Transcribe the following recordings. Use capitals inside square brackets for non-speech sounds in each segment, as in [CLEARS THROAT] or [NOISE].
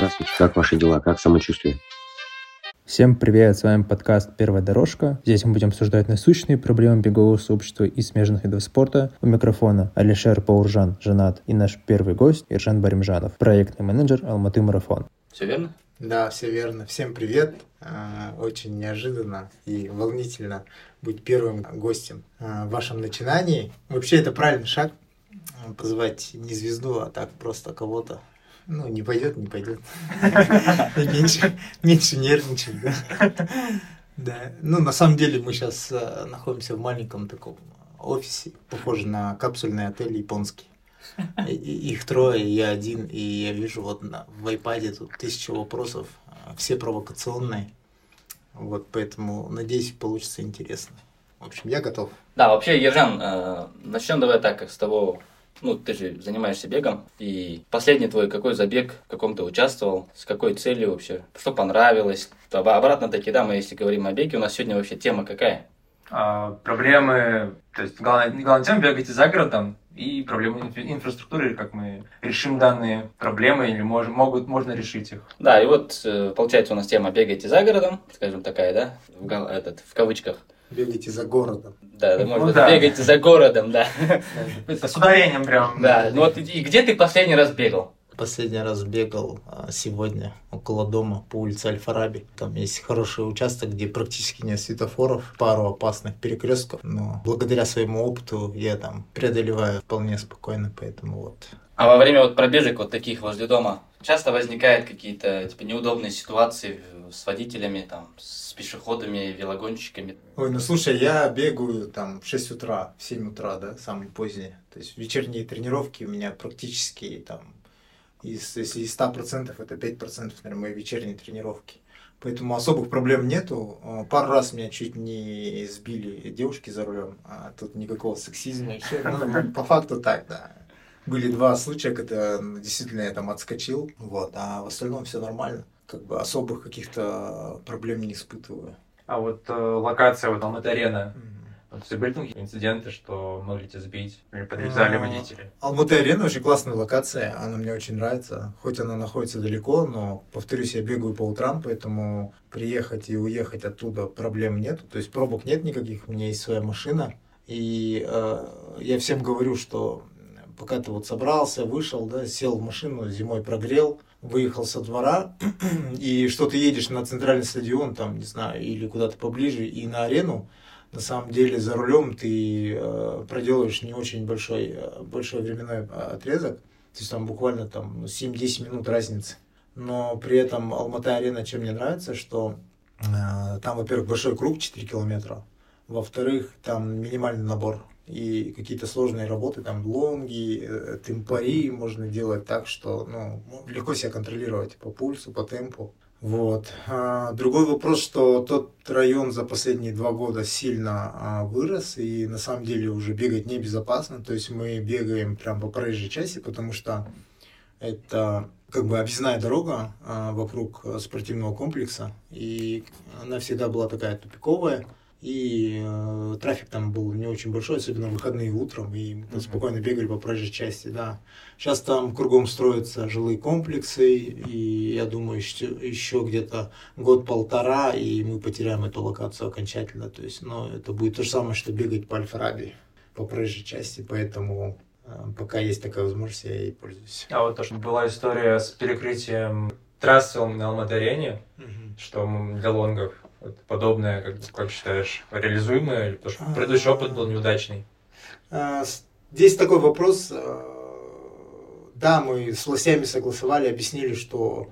Здравствуйте, как ваши дела, как самочувствие? Всем привет, с вами подкаст «Первая дорожка». Здесь мы будем обсуждать насущные проблемы бегового сообщества и смежных видов спорта. У микрофона Алишер Пауржан, женат, и наш первый гость Иржан Баримжанов, проектный менеджер Алматы Марафон. Все верно? Да, все верно. Всем привет. А, очень неожиданно и волнительно быть первым гостем а, в вашем начинании. Вообще это правильный шаг, позвать не звезду, а так просто кого-то ну, не пойдет, не пойдет. [LAUGHS] Меньше, меньше нервничать, да. Да. Ну, на самом деле мы сейчас э, находимся в маленьком таком офисе, похоже на капсульный отель японский. их трое, я один, и я вижу вот на, в iPad тут тысяча вопросов, э, все провокационные. Вот, поэтому надеюсь, получится интересно. В общем, я готов. Да, вообще, Ержан, э, начнем давай так, с того, ну, ты же занимаешься бегом, и последний твой какой забег, в каком ты участвовал, с какой целью вообще, что понравилось, обратно-таки, да, мы если говорим о беге, у нас сегодня вообще тема какая? А, проблемы, то есть главная, главная тема бегайте за городом, и проблемы инфра- инфраструктуры, как мы решим данные проблемы или мож, могут, можно решить их. Да, и вот э, получается у нас тема «Бегайте за городом», скажем такая, да, в, этот, в кавычках. Бегайте за городом. Да, да, может ну, да. бегайте за городом, да. С ударением прям. Да, ну вот и где ты последний раз бегал? Последний раз бегал а, сегодня около дома по улице Аль-Фараби. Там есть хороший участок, где практически нет светофоров, пару опасных перекрестков. Но благодаря своему опыту я там преодолеваю вполне спокойно, поэтому вот. А во время вот пробежек вот таких возле дома часто возникают какие-то типа неудобные ситуации с водителями, там, с пешеходами, велогонщиками? Ой, ну слушай, я бегаю там в 6 утра, в 7 утра, да, самые поздние. То есть вечерние тренировки у меня практически там, из, если из 100% это 5%, наверное, мои вечерние тренировки. Поэтому особых проблем нету. А, пару раз меня чуть не сбили девушки за рулем, а тут никакого сексизма. [LAUGHS] Ну, по факту так, да. Были два случая, когда действительно я там отскочил, вот, а в остальном все нормально как бы особых каких-то проблем не испытываю. А вот э, локация вот Алматы-арена, mm-hmm. вот, были такие инциденты, что могли тебя сбить или подрезали а, водители? Алматы-арена очень классная локация, она мне очень нравится. Хоть она находится далеко, но, повторюсь, я бегаю по утрам, поэтому приехать и уехать оттуда проблем нет. То есть пробок нет никаких, у меня есть своя машина. И э, я всем говорю, что пока ты вот собрался, вышел, да, сел в машину, зимой прогрел, выехал со двора, [CLEARS THROAT] и что ты едешь на центральный стадион, там, не знаю, или куда-то поближе, и на арену, на самом деле за рулем ты э, проделаешь не очень большой, э, большой временной отрезок, то есть там буквально там 7-10 минут разницы. Но при этом Алмата-арена чем мне нравится, что э, там, во-первых, большой круг 4 километра, во-вторых, там минимальный набор и какие-то сложные работы, там лонги, э, темпари можно делать так, что ну, легко себя контролировать по пульсу, по темпу. Вот. А, другой вопрос, что тот район за последние два года сильно а, вырос, и на самом деле уже бегать небезопасно. То есть мы бегаем прям по проезжей части, потому что это как бы объездная дорога а, вокруг спортивного комплекса, и она всегда была такая тупиковая и э, трафик там был не очень большой, особенно в выходные утром, и мы mm-hmm. спокойно бегали по проезжей части, да. Сейчас там кругом строятся жилые комплексы, и я думаю, еще, еще где-то год-полтора, и мы потеряем эту локацию окончательно, то есть, ну, это будет то же самое, что бегать по Альфараби, по проезжей части, поэтому э, пока есть такая возможность, я ей пользуюсь. А вот тоже была история с перекрытием трассы на Алматы-арене, mm-hmm. что для лонгов подобное, как, как считаешь, реализуемое? Или потому что предыдущий опыт был неудачный? А, здесь такой вопрос. А, да, мы с властями согласовали, объяснили, что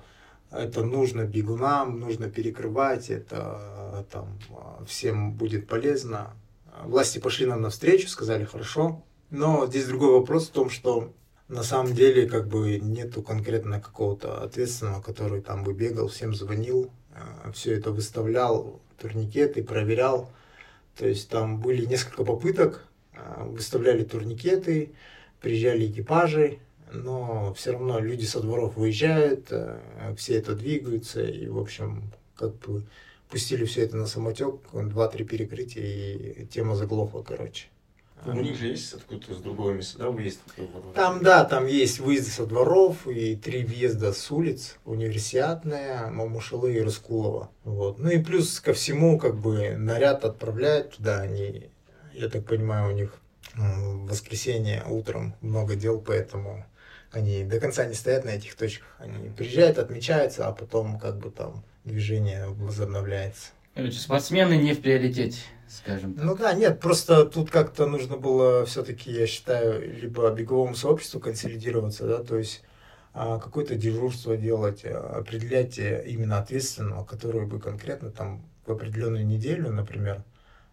это нужно бегунам, нужно перекрывать, это там всем будет полезно. Власти пошли нам навстречу, сказали хорошо. Но здесь другой вопрос в том, что на самом деле как бы нету конкретно какого-то ответственного, который там бы бегал, всем звонил, Э, все это выставлял, турникеты, проверял. То есть там были несколько попыток, э, выставляли турникеты, приезжали экипажи, но все равно люди со дворов выезжают, э, все это двигаются, и, в общем, как бы пустили все это на самотек, два-три перекрытия, и тема заглохла, короче. У них же есть откуда-то с другого места, да, выезд? Там, да, там есть выезды со дворов и три въезда с улиц. Универсиатная, Мамушалы и Раскулова. Вот. Ну и плюс ко всему, как бы, наряд отправляют туда. Они, я так понимаю, у них в воскресенье утром много дел, поэтому они до конца не стоят на этих точках. Они приезжают, отмечаются, а потом как бы там движение возобновляется. Короче, спортсмены не в приоритете скажем так. Ну да, нет, просто тут как-то нужно было все-таки, я считаю, либо беговому сообществу консолидироваться, да, то есть а, какое-то дежурство делать, а, определять э, именно ответственного, который бы конкретно там в определенную неделю, например,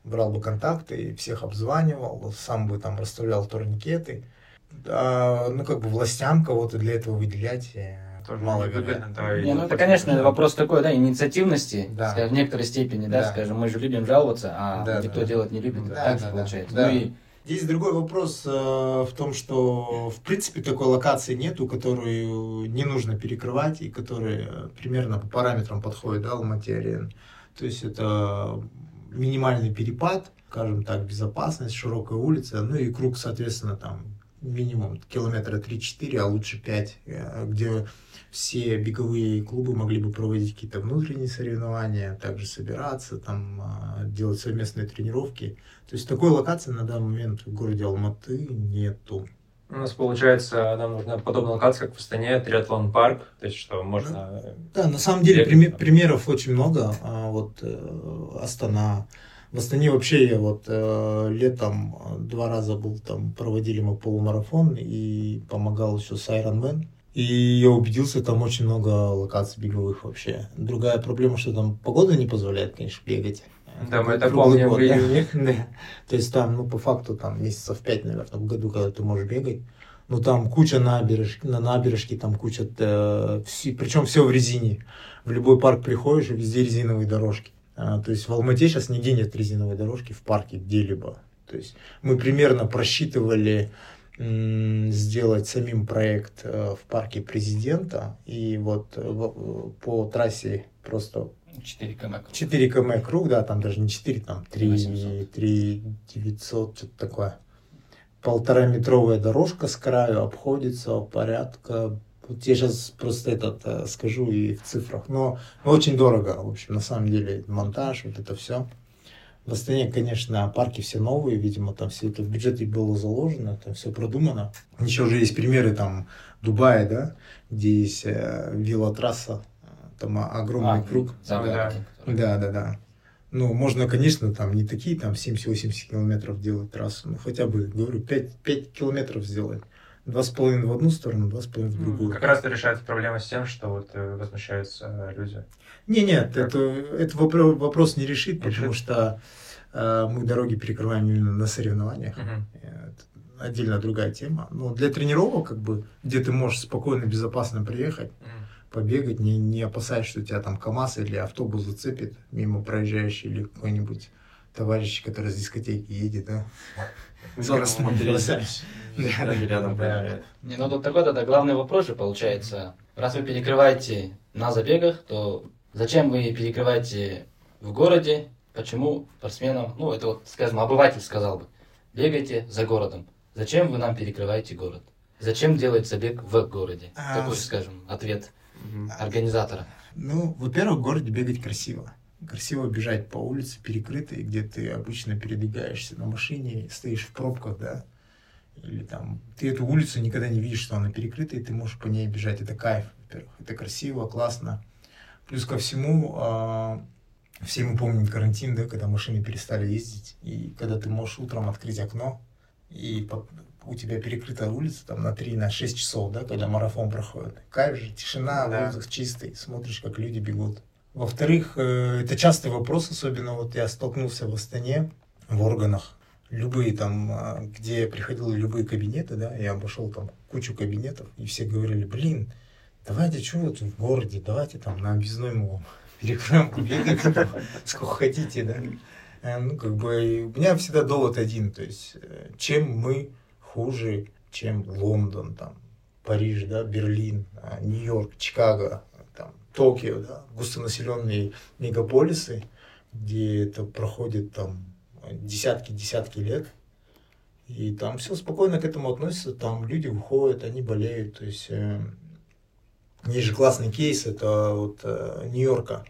брал бы контакты и всех обзванивал, сам бы там расставлял турникеты, а, ну как бы властям кого-то для этого выделять э, тоже маловероятно. Да, не, ну это, конечно, вопрос такой, да, инициативности, да. скажем, в некоторой степени, да, да, скажем, мы же любим жаловаться, а да, никто да. делать не любит, да, так да, же получается. Да. Ну и Здесь другой вопрос э, в том, что в принципе такой локации нету, которую не нужно перекрывать и которая примерно по параметрам подходит, да, Алмате-Арен. То есть это минимальный перепад, скажем так, безопасность, широкая улица, ну и круг, соответственно, там минимум километра 3-4, а лучше 5, э, где все беговые клубы могли бы проводить какие-то внутренние соревнования, также собираться, там, а, делать совместные тренировки. То есть такой локации на данный момент в городе Алматы нету. У нас получается, нам нужна подобная локация, как в Астане, триатлон парк, то есть что можно... Да, на самом деле бегать, примеров очень много. А, вот э, Астана, в Астане вообще я вот э, летом два раза был там, проводили мы полумарафон и помогал еще с Ironman. И я убедился, там очень много локаций беговых вообще. Другая проблема, что там погода не позволяет, конечно, бегать. Да, мы это помним в июне. Да. То есть там, ну, по факту, там месяцев пять, наверное, в году, когда ты можешь бегать. Ну, там куча набережки, на набережке там куча, э, все, причем все в резине. В любой парк приходишь, и везде резиновые дорожки. А, то есть в Алмате сейчас нигде нет резиновой дорожки в парке где-либо. То есть мы примерно просчитывали сделать самим проект э, в парке президента. И вот э, по трассе просто 4 км. 4 км круг, да, там даже не 4, там 3, 3 900, что-то такое. Полтора метровая дорожка с краю обходится порядка вот я сейчас просто этот э, скажу и в цифрах, но очень дорого, в общем, на самом деле, монтаж, вот это все. В Астане, конечно, парки все новые, видимо, там все это в бюджете было заложено, там все продумано. Еще уже есть примеры там Дубая, да, где есть э, велотрасса, там огромный а, круг. Да, да. да, да, да. Ну, можно, конечно, там не такие там 70-80 километров делать трассу, ну хотя бы, говорю, 5, 5 километров сделать. Два с половиной в одну сторону, два с половиной в другую. Как раз это решается проблема с тем, что вот э, возмущаются люди. Не, нет, это, это вопрос, вопрос не решит, решит, потому что э, мы дороги перекрываем именно на соревнованиях. Угу. Это отдельно другая тема. Но для тренировок, как бы, где ты можешь спокойно, безопасно приехать, угу. побегать, не, не опасаясь, что тебя там КАМАЗ или автобус зацепит мимо проезжающий или какой-нибудь товарищ, который с дискотеки едет, да? Рядом Не, ну тут такой тогда главный вопрос же получается. Раз вы перекрываете на забегах, то зачем вы перекрываете в городе? Почему спортсменам, ну это вот, скажем, обыватель сказал бы, бегайте за городом. Зачем вы нам перекрываете город? Зачем делать забег в городе? А, Такой, скажем, ответ организатора. Ну, во-первых, в городе бегать красиво красиво бежать по улице перекрытой, где ты обычно передвигаешься на машине, стоишь в пробках, да, или там, ты эту улицу никогда не видишь, что она перекрыта, и ты можешь по ней бежать, это кайф, во-первых, это красиво, классно. Плюс ко всему, э, все мы помним карантин, да, когда машины перестали ездить, и когда ты можешь утром открыть окно, и по, у тебя перекрыта улица там на 3, на 6 часов, да, когда марафон проходит. Кайф же, тишина, да. воздух чистый, смотришь, как люди бегут. Во-вторых, э, это частый вопрос, особенно вот я столкнулся в Астане, в органах, любые там, а, где приходили любые кабинеты, да, я обошел там кучу кабинетов, и все говорили, блин, давайте что вот в городе, давайте там на объездной мы [LAUGHS] перекроем кабинет, [LAUGHS] сколько хотите, да. Э, ну, как бы, у меня всегда довод один, то есть, э, чем мы хуже, чем Лондон, там, Париж, да, Берлин, а, Нью-Йорк, Чикаго, Токио, да, густонаселенные мегаполисы, где это проходит там десятки-десятки лет. И там все спокойно к этому относятся, там люди выходят, они болеют, то есть э, есть же классный кейс, это вот э, Нью-Йорка.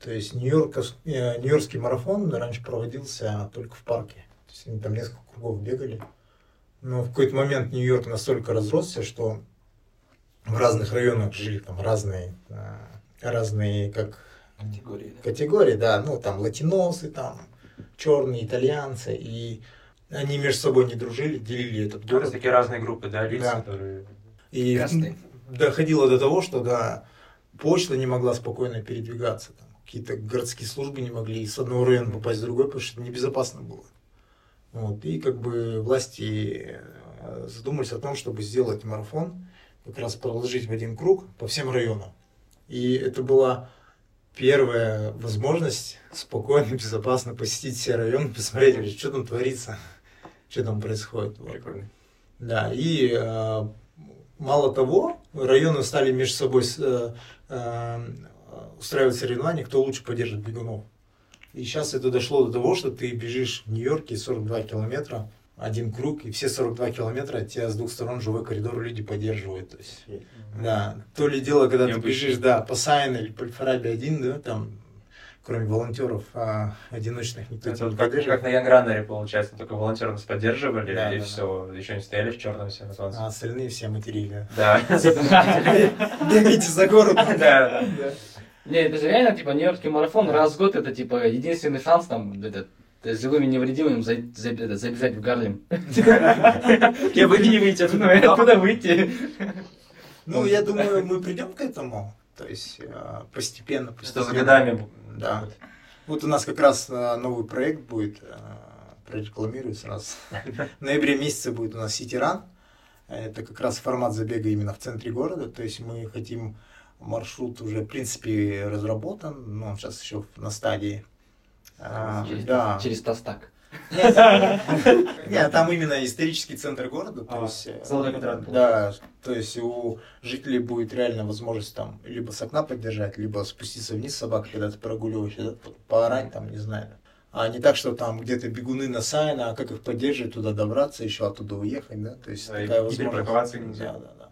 То есть Нью-Йорк, э, Нью-Йоркский марафон раньше проводился только в парке. То есть они там несколько кругов бегали. Но в какой-то момент Нью-Йорк настолько разросся, что в разных районах жили там разные, э, разные как Категории. да. категории, да, ну там латиносы, там черные итальянцы, и они между собой не дружили, делили этот город. такие разные группы, да, лиц, Да. которые... И Красные. доходило до того, что да, почта не могла спокойно передвигаться, там, какие-то городские службы не могли с одного района попасть в другой, потому что это небезопасно было. Вот, и как бы власти э, задумались о том, чтобы сделать марафон, как раз проложить в один круг по всем районам. И это была первая возможность спокойно, безопасно посетить все районы, [LAUGHS] посмотреть, что там творится, что там происходит. Вот. Прикольно. Да, и э, мало того, районы стали между собой э, э, устраивать соревнования, кто лучше поддержит бегунов. И сейчас это дошло до того, что ты бежишь в Нью-Йорке 42 километра, один круг, и все 42 километра от тебя с двух сторон живой коридор люди поддерживают. То есть, да, то ли дело, когда ты Необычно. бежишь, да, по Саина или по Аль-Фараби один, да, там, кроме волонтеров а, одиночных, никто Это тебя не как, поддерживает. как на Young Runner е, получается, только волонтеры нас поддерживали, Да, и да, да. все, еще не стояли в черном все на солнце. А остальные все материли. Да. [LAUGHS] Бегайте за город. Да, [LAUGHS] да. Не, это же реально, типа, Нью-Йоркский марафон раз в год, это, типа, единственный шанс там, это, с живыми невредимыми за- за- это, забежать в Гарлем. Я бы не выйти Ну, и откуда выйти? Ну, я думаю, мы придем к этому. То есть э, постепенно, Что постепенно. за годами. Да. Вот у нас как раз э, новый проект будет, э, прорекламирую сразу. В ноябре месяце будет у нас Сити-ран. Это как раз формат забега именно в центре города. То есть мы хотим маршрут уже, в принципе, разработан, но он сейчас еще на стадии. А, Через, да. через Тостак. Нет, там именно исторический центр города, то А, есть... э. Да, то есть у жителей будет реально возможность там либо с окна поддержать, либо спуститься вниз с собакой, когда ты прогуливаешься, да, по- поорать там, не знаю. А не так, что там где-то бегуны на Сайна, а как их поддерживать, туда добраться, еще оттуда уехать, да, то есть Да, такая возможность. нельзя. Да, да, да.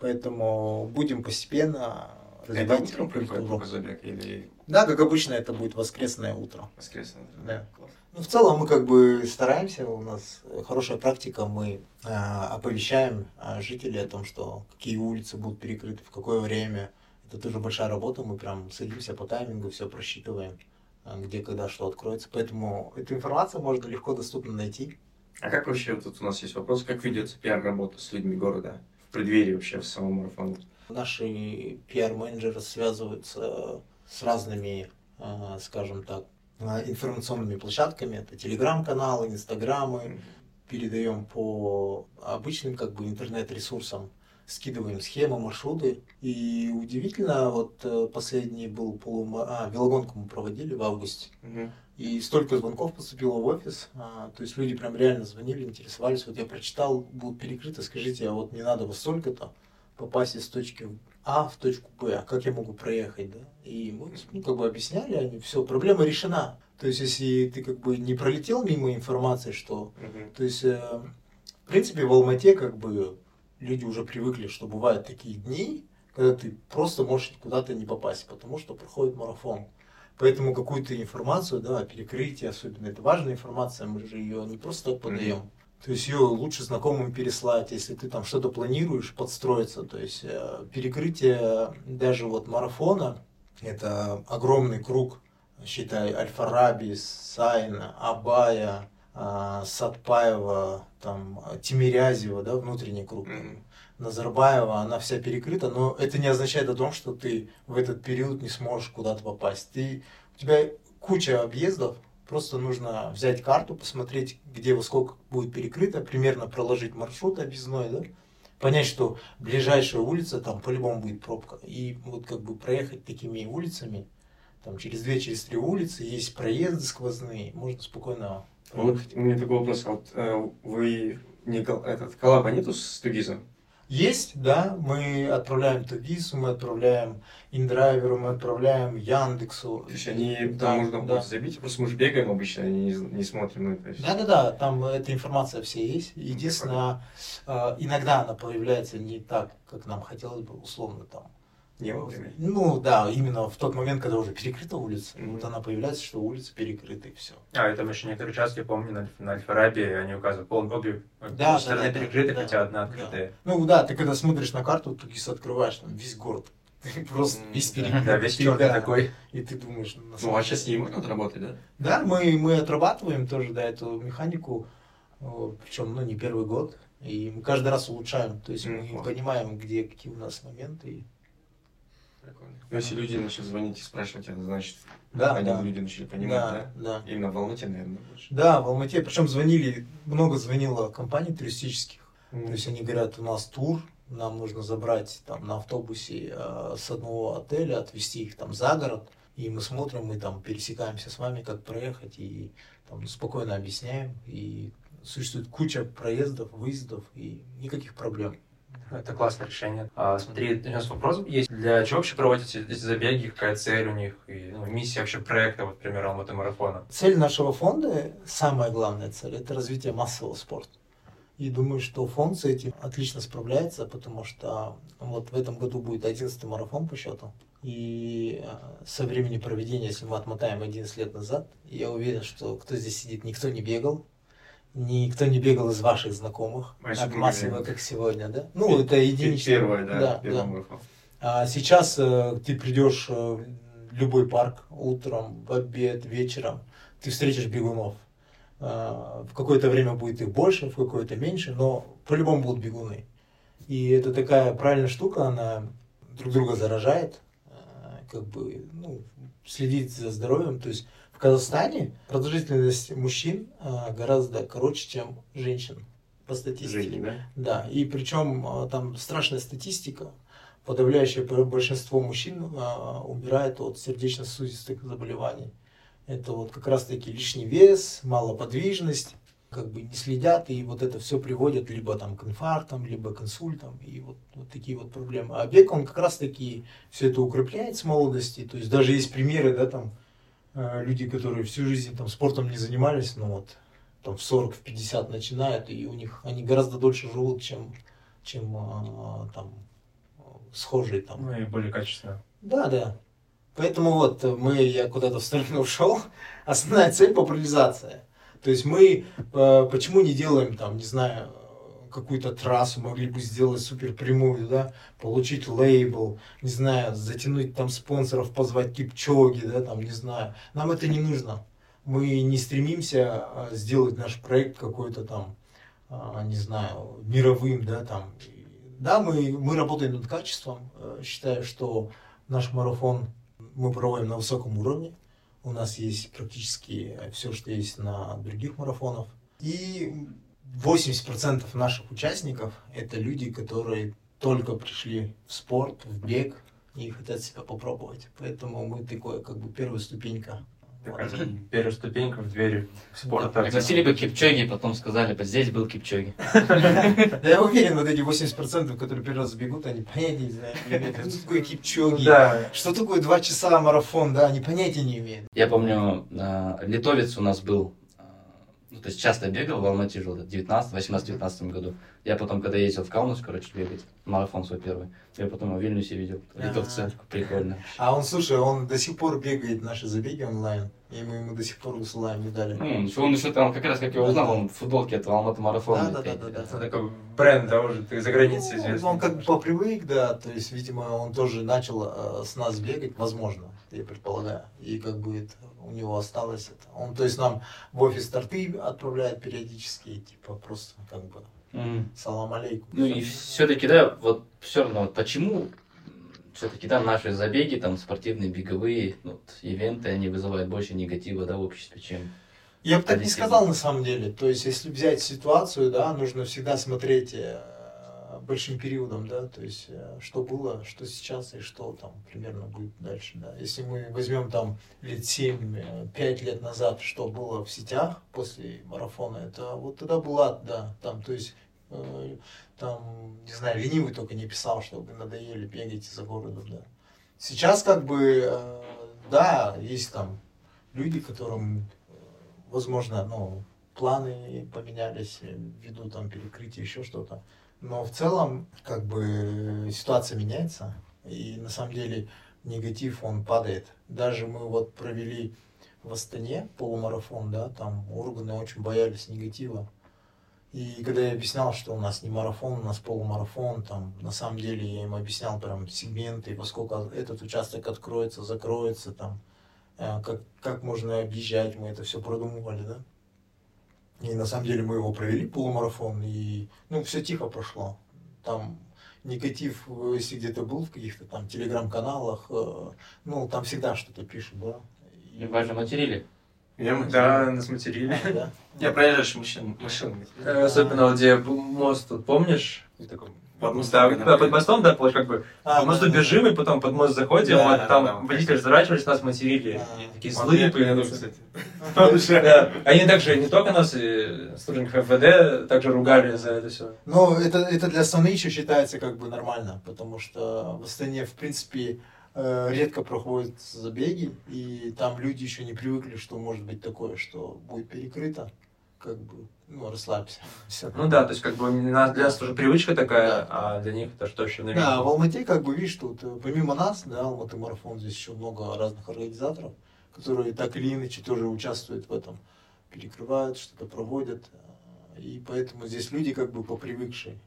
Поэтому будем постепенно Это развивать утром культуру. только забег или Да, как обычно, это будет воскресное утро. воскресный? Да. Класс. Ну, в целом мы как бы стараемся, у нас хорошая практика, мы а, оповещаем а, жителей о том, что какие улицы будут перекрыты, в какое время. Это тоже большая работа, мы прям садимся по таймингу, все просчитываем, а, где, когда, что откроется. Поэтому эту информацию можно легко доступно найти. А как вообще, вот тут у нас есть вопрос, как ведется пиар-работа с людьми города в преддверии вообще в самого марафона? Наши пиар-менеджеры связываются с разными, а, скажем так, а, информационными площадками. Это телеграм-каналы, инстаграмы, передаем по обычным как бы интернет-ресурсам, скидываем схемы, маршруты. И удивительно, вот э, последний был полума... А, велогонку мы проводили в августе. И столько звонков поступило в офис. а, то есть люди прям реально звонили, интересовались. Вот я прочитал, будут перекрыты, скажите, а вот мне надо вот столько-то попасть из точки А в точку Б, а как я могу проехать, да? И мы ну, как бы объясняли, они все, проблема решена. То есть, если ты как бы не пролетел мимо информации, что то есть, э, в принципе, в Алмате как бы люди уже привыкли, что бывают такие дни, когда ты просто можешь куда-то не попасть, потому что проходит марафон. Поэтому какую-то информацию, да, перекрытие особенно, это важная информация, мы же ее не просто так подаем. То есть ее лучше знакомым переслать, если ты там что-то планируешь, подстроиться. То есть э, перекрытие даже вот марафона, это огромный круг, считай, Аль-Фараби, Сайна, Абая, а, Сатпаева, там, Тимирязева, да, внутренний круг, Назарбаева, она вся перекрыта, но это не означает о том, что ты в этот период не сможешь куда-то попасть. Ты, у тебя куча объездов, просто нужно взять карту, посмотреть, где во сколько будет перекрыто, примерно проложить маршрут объездной, да, понять, что ближайшая улица, там по-любому будет пробка. И вот как бы проехать такими улицами, там через две, через три улицы, есть проезды сквозные, можно спокойно Вот у меня такой вопрос, а вот э, вы не этот коллаба нету с Тугизом? Есть, да, мы отправляем Тубису, мы отправляем Индрайверу, мы отправляем Яндексу. То есть они Да, там можно да. забить, просто мы же бегаем обычно, не, не смотрим. ну, есть- Да-да-да, там эта информация все есть. Единственное, э, иногда она появляется не так, как нам хотелось бы, условно там. Не вовремя. Ну да, именно в тот момент, когда уже перекрыта улица, Мгм. вот она появляется, что улица перекрыта и все. А, и там еще некоторые участки, помню, на, на Альфа-Рабе они указывают пол, обе Да, стороны да, да, перекрыты, да, хотя одна да. открытая. Ну да, ты когда смотришь на карту, Тугис открываешь, там весь город. [LAUGHS] Просто весь да. перекрыт. Да, весь да, такой. И ты думаешь, ну, Ну, а сейчас не можно отработать, да? Да, мы, мы отрабатываем тоже, да, эту механику, причем, ну, не первый год, и мы каждый раз улучшаем, то есть мы понимаем, где какие у нас моменты. Ну, если люди начнут звонить и спрашивать, это значит, Да, они да. люди начали понимать, да, да? да. Именно в Алмате, наверное, больше. Да, в Алмате, причем звонили, много звонило компаний туристических, М. то есть они говорят, у нас тур, нам нужно забрать там на автобусе э, с одного отеля, отвезти их там за город, и мы смотрим, мы там пересекаемся с вами, как проехать, и там спокойно объясняем, и существует куча проездов, выездов, и никаких проблем. Это классное решение. А, смотри, у нас вопрос есть. Для чего вообще проводите эти забеги? Какая цель у них? И, ну, миссия вообще проекта, вот, к примеру, Алматы марафона. Цель нашего фонда, самая главная цель, это развитие массового спорта. И думаю, что фонд с этим отлично справляется, потому что вот в этом году будет 11 марафон по счету. И э, со времени проведения, если мы отмотаем 11 лет назад, я уверен, что кто здесь сидит, никто не бегал. Никто не бегал из ваших знакомых, Моя так массово, как сегодня, да? Ну, это единичное. Первое, да, да, первый да. марафон. А сейчас э, ты придешь э, в любой парк утром, в обед, вечером, ты встретишь бегунов. А, в какое-то время будет их больше, в какое-то меньше, но по-любому будут бегуны. И это такая правильная штука, она друг друга заражает, а, как бы, ну, следить за здоровьем. То есть Казахстане продолжительность мужчин а, гораздо короче, чем женщин по статистике. Жизни, да? Да, и причем а, там страшная статистика. Подавляющее большинство мужчин а, умирает от сердечно-сосудистых заболеваний. Это вот как раз-таки лишний вес, малоподвижность, как бы не следят, и вот это все приводит либо там к инфарктам, либо к инсультам, и вот, вот такие вот проблемы. А бег, он как раз-таки все это укрепляет с молодости, то есть даже есть примеры, да, там, люди, которые всю жизнь там спортом не занимались, но вот там в 40, в 50 начинают, и у них они гораздо дольше живут, чем, чем а, там схожие там. Ну и более качественно. Да, да. Поэтому вот э, мы, я куда-то в сторону [LAUGHS] ушел. Основная цель популяризация. То есть мы э, почему не делаем там, не знаю, э, какую-то трассу, могли бы сделать супер прямую, да, получить лейбл, не знаю, затянуть там спонсоров, позвать Кипчоги, да, там, не знаю. Нам это не нужно. Мы не стремимся э, сделать наш проект какой-то там, а, не знаю, мировым, да, там. Да, мы, мы работаем над качеством. Э, Считаю, что наш марафон мы проводим на высоком уровне. У нас есть практически все, что есть на других марафонах. И 80% наших участников – это люди, которые только пришли в спорт, в бег и хотят себя попробовать. Поэтому мы такое, как бы первая ступенька. Такая первая ступенька в двери спорта. Пригласили бы Кипчоги, потом сказали бы, здесь был Кипчоги. [LAUGHS] Да я уверен, вот эти 80%, которые первый раз бегут, они понятия не знают. Что такое кипчоги? Да. Что такое два часа марафон, да, они понятия не имеют. Я помню, э, литовец у нас был, ну, то есть часто бегал в Алмате жил, в 19, 18-19 году. Я потом, когда ездил в Каунас, короче, бегать, марафон свой первый, я потом его в Вильнюсе видел. Литовцы, прикольно. А он, слушай, он до сих пор бегает наши забеги онлайн, и мы ему до сих пор высылаем медали. Ну, он еще там, как раз как я узнал, он в футболке этого Алматы марафона. Да, да, да, да. Это такой бренд, да, уже ты за границей Ну, известный. Он как бы попривык, да, то есть, видимо, он тоже начал э, с нас бегать, возможно, я предполагаю, и как бы это у него осталось это. Он, то есть, нам в офис торты отправляет периодически, типа, просто как бы Мгм. салам алейкум. Ну и все-таки, да, вот все равно, вот почему все-таки, да, наши забеги, там, спортивные, беговые, ну, вот, ивенты, они вызывают больше негатива, да, в обществе, чем... Я бы так не сказал на самом деле. То есть, если взять ситуацию, да, нужно всегда смотреть э, большим периодом, да, то есть, э, что было, что сейчас и что там примерно будет дальше, да. Если мы возьмем там лет 7-5 лет назад, что было в сетях после марафона, это вот тогда была, да, там, то есть, э, там, не знаю, ленивый только не писал, чтобы надоели, бегайте за городом, да. Сейчас как бы, э, да, есть там люди, которым, э, возможно, ну, планы поменялись э, ввиду там перекрытия, еще что-то. Но в целом, как бы, ситуация меняется, и на самом деле негатив, он падает. Даже мы вот провели в Астане полумарафон, да, там органы очень боялись негатива. И когда я объяснял, что у нас не марафон, у нас полумарафон, там, на самом деле я им объяснял прям сегменты, во сколько этот участок откроется, закроется, там, э, как, как можно объезжать, мы это все продумывали, да. И на самом деле мы его провели, полумарафон, и, ну, все тихо прошло. Там негатив, если где-то был в каких-то там телеграм-каналах, э, ну, там всегда что-то пишут, да. И вас же материли. Я Да, нас материли. Да. Я проезжаешь машин, машинами. Э, Особенно вот где мост, тут помнишь? Под Да, мостом. да, под мостом, да, вот как бы А, по мосту да, да, бежим, и потом под мост заходим, Да, да, там да. водители разворачивались, нас материли. А. И такие злые кстати. [LAUGHS] Да. Они также не только нас, и сотрудников ФВД, также ругали за это все. Но это, это для Астаны еще считается как бы нормально, потому что в Астане, в принципе, э, редко проходят забеги, и там люди еще не привыкли, что может быть такое, что будет перекрыто, как бы, ну, расслабься. Всё. Ну да, то есть как бы для нас уже привычка такая, Да. а для них это что еще Да, в Алмате, как бы, видишь, тут э, помимо нас, да, Алматы марафон, здесь еще много разных организаторов, которые так или иначе тоже участвуют в этом, перекрывают, что-то проводят, э, и поэтому здесь люди как бы попривыкшие.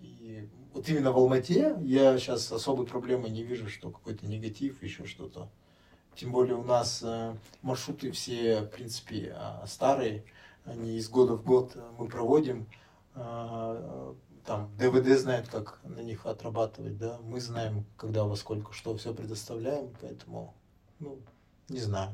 И вот именно в Алмате я сейчас особой проблемы не вижу, что какой-то негатив, еще что-то. Тем более у нас э, маршруты все, в принципе, э, старые, они из года в год э, мы проводим. Э, там ДВД знает, как на них отрабатывать, да, мы знаем, когда во сколько что все предоставляем, поэтому, ну, не знаю.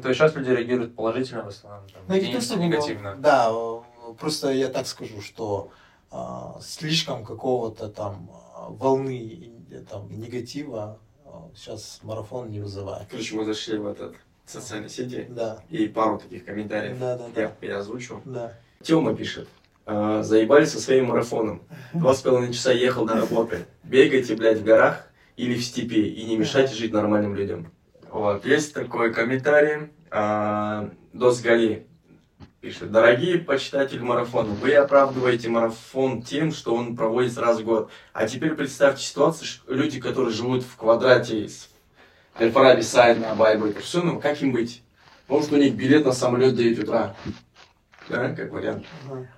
То есть сейчас люди реагируют положительно в основном, там, Ну, не то, негативно. Да, э, просто я так скажу, что а, слишком какого-то там а, волны э, там, негатива сейчас марафон не вызывает. Короче, мы зашли в этот в социальные сети, Да, и пару таких комментариев да, да, я, да, я озвучу. да. Тёма пишет. «А, Заебали со своим марафоном. Два с половиной часа ехал до работы. Бегайте, блядь, в горах или в степи и не мешайте жить нормальным людям. Вот, есть такой комментарий. А, Дос Гали пишет. Дорогие почитатели марафона, вы оправдываете марафон тем, что он проводится раз в год. А теперь представьте ситуацию, что люди, которые живут в квадрате с Аль-Фараби, Сайна, Байба и как им быть? Может, у них билет на самолет в 9 утра. Да, как вариант.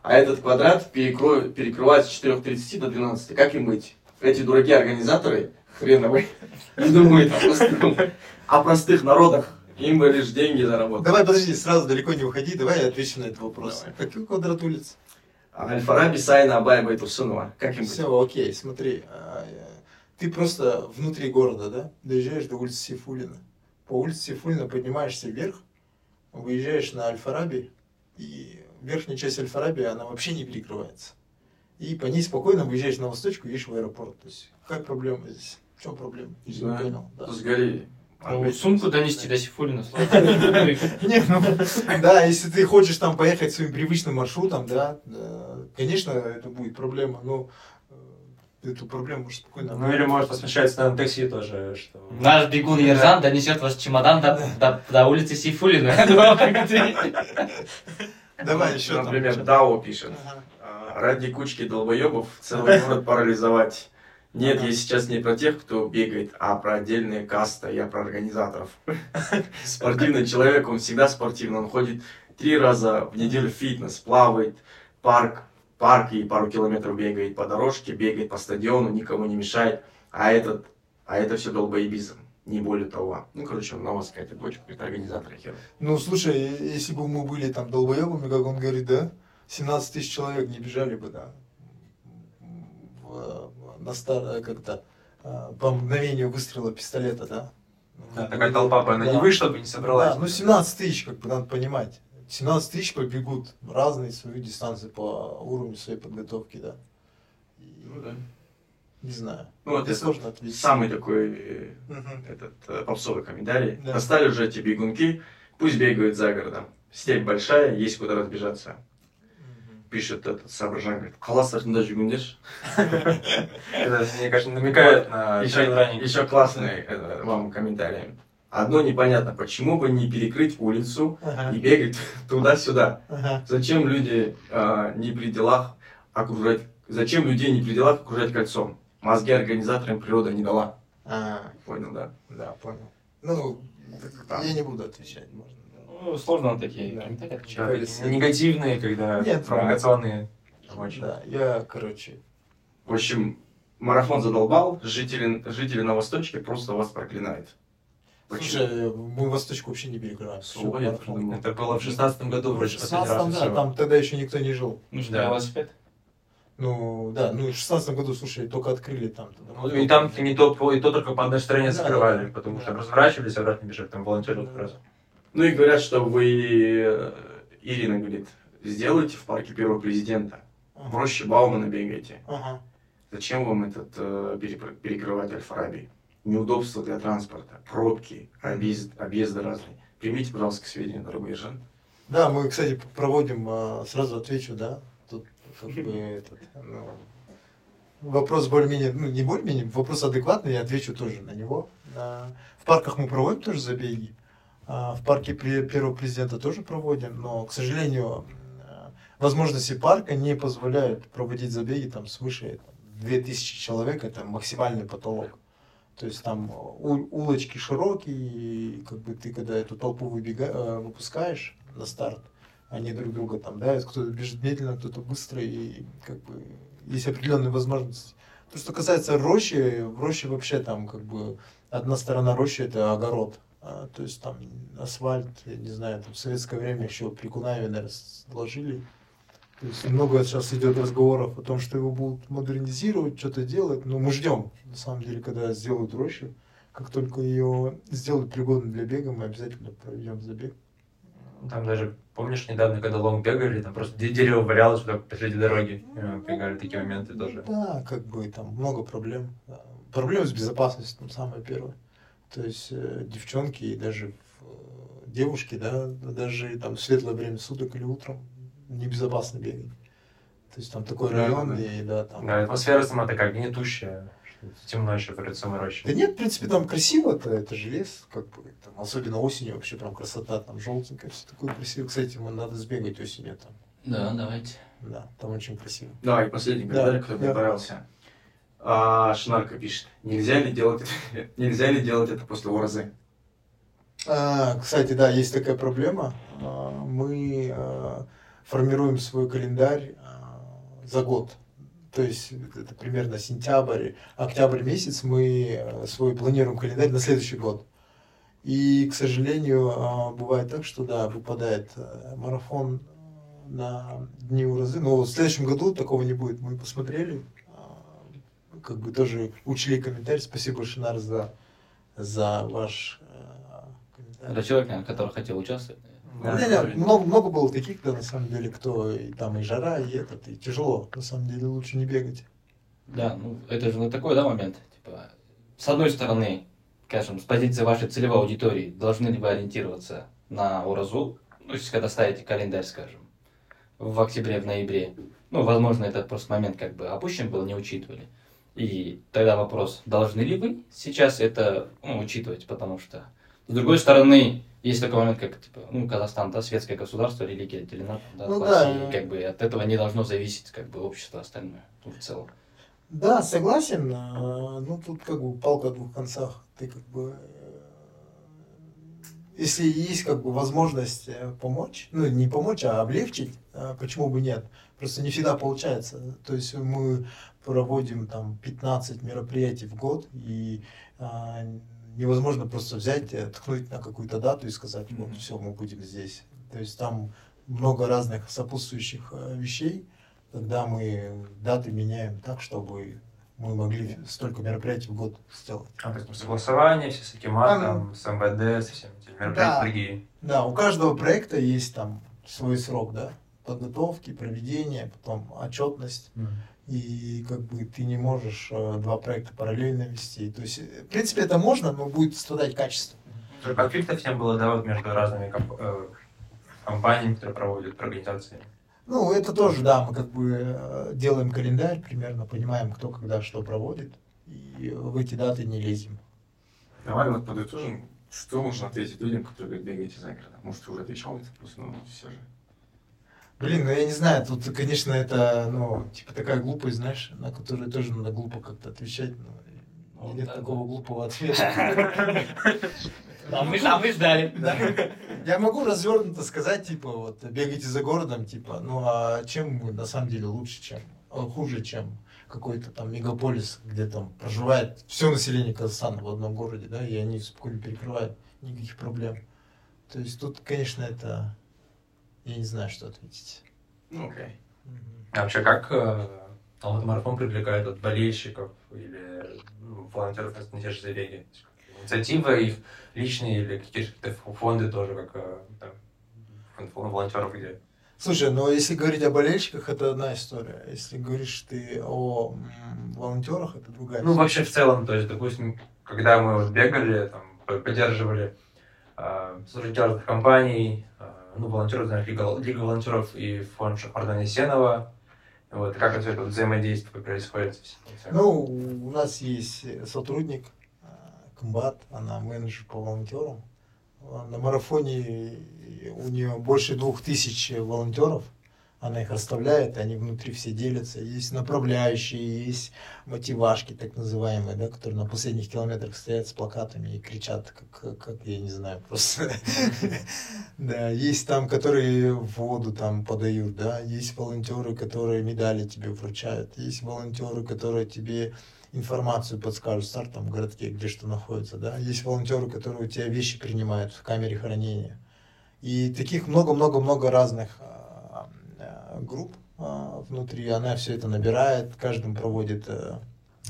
А этот квадрат перекро- перекрывается с 4.30 до 12. Как им быть? Эти дураки-организаторы, хреновые, не думают о простых, о простых народах. Им бы лишь деньги заработать. Давай, подожди, сразу далеко не уходи, давай я отвечу на этот вопрос. Давай. Какой квадрат улиц? А Аль-Фараби, Сайна, Абаева и Турсунова. Как им быть? Все, окей, смотри. А, э, Ты просто внутри города, да? Доезжаешь до улицы Сейфулина. По улице Сейфулина поднимаешься вверх, выезжаешь на Аль-Фараби, и верхняя часть Аль-Фараби, она вообще не перекрывается. И по ней спокойно выезжаешь на восточку, едешь в аэропорт. То есть, как проблема здесь? В чем проблема? Не Не знаю. понял. да. Дос Гали. Ну, сумку донести до Сифулина. [LAUGHS] Не, ну, да, если ты хочешь там поехать своим привычным маршрутом, да, да, конечно, это будет проблема, но эту проблему можно спокойно... Ну или может посмещаться на такси тоже, что... Наш бегун Ержан донесет ваш чемодан до, до, до улицы Сейфулина. [LAUGHS] Давай еще. Например. Дао пишет. А, Ради кучки долбоебов целый город парализовать. Нет, я сейчас не про тех, кто бегает, а про отдельные касты, я про организаторов. [LAUGHS] Спортивный человек, он всегда спортивный, он ходит три раза в неделю в фитнес, плавает, парк, парк и пару километров бегает по дорожке, бегает по стадиону, никому не мешает, а этот, а это все долбоебизм, не более того. Ну, короче, на вас какая-то дочь, какой-то организатор хер. Ну, слушай, если бы мы были там долбоебами, как он говорит, да, 17 тысяч человек не бежали бы, да, на стар... как-то а, по мгновению выстрела пистолета, да. Да, такая толпа бы, она Да. не вышла бы, не собралась. Да, ну 17 тысяч, как бы надо понимать. 17 тысяч побегут разные свою дистанцию по уровню своей подготовки, да. И, Не знаю. Ну, вот это сложно ответить. Самый такой э, этот э, попсовый комментарий. Да. Достали уже эти бегунки, пусть бегают за городом. Степь большая, есть куда разбежаться. Пишет этот соображение, говорит, қаласың жүгіндерші. [LAUGHS] Это, мне кажется, намекает на еще, еще классный э, вам комментарий. Одно непонятно, почему бы не перекрыть улицу Ага, и бегать [LAUGHS] туда-сюда. ага. Зачем люди а, не при делах окружать, зачем людей не при делах окружать кольцом? Мозги организаторам природа не дала. А, Понял, да? да, понял. Ну, я не буду отвечать, можно. Ну, сложно на такие Да. комментарии Да, отвечать. Такие негативные, когда Нет, провокационные. Да, я, короче, В общем, марафон задолбал, жители, жители на Восточке просто вас проклинают. Слушай, мы Восточку вообще не перекрываем. Ой, я тоже думал. Это было в шестнадцатом году, В вроде, последний 16 раз. и да, там тогда еще никто не жил. Ну что, Да. велосипед? Ну, да, ну, в 16 году, слушай, только открыли там. тогда. Ну, и там не то, и то только по одной стороне Да, закрывали, да. потому что разворачивались, обратно бежали, там волонтеры как раз. Ну и говорят, что вы, э, Ирина говорит, сделайте в парке первого президента. В Ага. роще Баумана бегаете. Ага. Зачем вам этот э, перекрывать Аль-Фараби? Неудобства для транспорта, пробки, объезд, объезды разные. Примите, пожалуйста, к сведению, дорогой Жан. Да, мы, кстати, проводим, а, сразу отвечу, да, тут как бы этот, ну, вопрос более-менее, ну не более-менее, вопрос адекватный, я отвечу тоже на него. А, В парках мы проводим тоже забеги, а, в парке первого президента тоже проводим, но, к сожалению, возможности парка не позволяют проводить забеги там свыше там, 2000 человек, это максимальный потолок. То есть там улочки широкие, и как бы ты когда эту толпу выбега, э, выпускаешь на старт, они друг друга там давят, кто-то бежит медленно, кто-то быстро, и как бы есть определенные возможности. То, что касается рощи, в роще вообще там как бы одна сторона рощи это огород. А, то есть там асфальт, я не знаю, там в советское время еще при Кунаеве, наверное, сложили. То есть много сейчас идет разговоров о том, что его будут модернизировать, что-то делать. Но мы ждем, на самом деле, когда сделают рощу. Как только ее сделают пригодной для бега, мы обязательно проведем забег. Там даже, помнишь, недавно, когда лонг бегали, там просто де- дерево валялось туда посреди дороги. Э, Бегали такие моменты тоже. Да, как бы там много проблем. Проблемы с безопасностью, там самое первое. То есть э, девчонки и даже э, девушки, да, даже там в светлое время суток или утром небезопасно бегать. То есть там такой Да, район, да, да. и да, там. Да, атмосфера сама такая гнетущая, что темно еще перед самой рощей. Да нет, в принципе, там красиво-то, это же лес, как бы, там, особенно осенью вообще прям красота, там желтенькое, все такое красиво. Кстати, ему надо сбегать осенью там, Да, давайте. да, там очень красиво. Да, и последний Да, комментарий, который мне да. понравился. А, Шнарка пишет, нельзя ли делать это, [LAUGHS] нельзя ли делать это после ОРЗ? А, кстати, да, есть такая проблема. А, Мы а, формируем свой календарь а, за год. То есть это примерно сентябрь, октябрь месяц мы а, свой планируем календарь на следующий год. И, к сожалению, а, бывает так, что да, выпадает марафон на дни УРЗ. Но в следующем году такого не будет. Мы посмотрели, как бы тоже учли комментарий. Спасибо, Шинар, за, за ваш комментарий. Это человек, который хотел участвовать. Да, Не, не, правильно. много, много было таких, да, на самом деле, кто и там и жара, и этот, и тяжело. На самом деле лучше не бегать. Да, ну это же ну, такой, да, момент. Типа, с одной стороны, скажем, с позиции вашей целевой аудитории должны ли вы ориентироваться на уразу, ну, если когда ставите календарь, скажем, в октябре, в ноябре. Ну, возможно, этот просто момент как бы опущен был, не учитывали. И тогда вопрос, должны ли вы сейчас это ну, учитывать, потому что, с другой стороны, есть такой момент, как, типа, ну, Казахстан, да, светское государство, религия отделена, да, Ну класс, да. и как бы от этого не должно зависеть, как бы, общество остальное ну, в целом. Да, согласен. а, Ну, тут как бы палка о двух концах. Ты как бы... э, Если есть как бы возможность э, помочь, ну, не помочь, а облегчить, а почему бы нет? Просто не всегда получается. То есть мы проводим там 15 мероприятий в год, и а, невозможно просто взять, ткнуть на какую-то дату и сказать, вот, все, мы будем здесь. То есть там много разных сопутствующих э, вещей, когда мы даты меняем так, чтобы мы могли столько мероприятий в год сделать. А, то есть согласование, все с Акиматом, с МВД, со всеми этими Да. мероприятиями другие. Да, у каждого проекта есть там свой срок, да, подготовки, проведения, потом отчетность. И как бы ты не можешь э, два проекта параллельно вести. То есть, э, в принципе, это можно, но будет страдать качество. Конфликтов не было, да, вот между разными комп- э, компаниями, которые проводят, организациями. Ну, это тоже, да, мы как бы делаем календарь примерно, понимаем, кто когда что проводит, и в эти даты не лезем. Давай вот подытожим, что можно ответить людям, которые говорят, бегайте за города. Может, ты уже отвечал этот вопрос, но все же. Блин, ну я не знаю, тут, конечно, это, ну, типа такая глупость, знаешь, на которую тоже надо глупо как-то отвечать, но у меня нет да, такого глупого ответа. [LAUGHS] А мы, а мы ждали. Да. Я могу развернуто сказать, типа, вот, бегайте за городом, типа, ну а чем мы на самом деле лучше, чем, а, хуже, чем какой-то там мегаполис, где там проживает все население Казахстана в одном городе, да, и они спокойно перекрывают, никаких проблем. То есть тут, конечно, это, я не знаю, что ответить. Ну, окей. А вообще, как э, Алматы марафон привлекает от болельщиков или ну, волонтеров на те же как Инициативы их личные или какие-то фонды тоже, как э, там, фонд волонтеров, где Слушай, ну если говорить о болельщиках, это одна история. Если говоришь ты о волонтерах, это другая Ну, история. вообще в целом, то есть, допустим, когда мы вот бегали, там, по- поддерживали э, служители разных компаний, э, ну, волонтеры, знаешь, Лига, Лига волонтеров и фонд Шахмардан Есенова, вот, как это взаимодействие происходит? Ну, у нас есть сотрудник, э, комбат, она менеджер по волонтерам. А На марафоне у нее больше двух тысяч волонтеров. Она их расставляет, они внутри все делятся. Есть направляющие, есть мотивашки, так называемые, да, которые на последних километрах стоят с плакатами и кричат, как, как я не знаю, просто. [LAUGHS] Да, есть там, которые воду там подают, да, есть волонтеры, которые медали тебе вручают, есть волонтеры, которые тебе информацию подскажут, в городке, где что находится, да, есть волонтеры, которые у тебя вещи принимают в камере хранения. И таких много-много-много разных групп а, внутри, она все это набирает, каждым проводит э,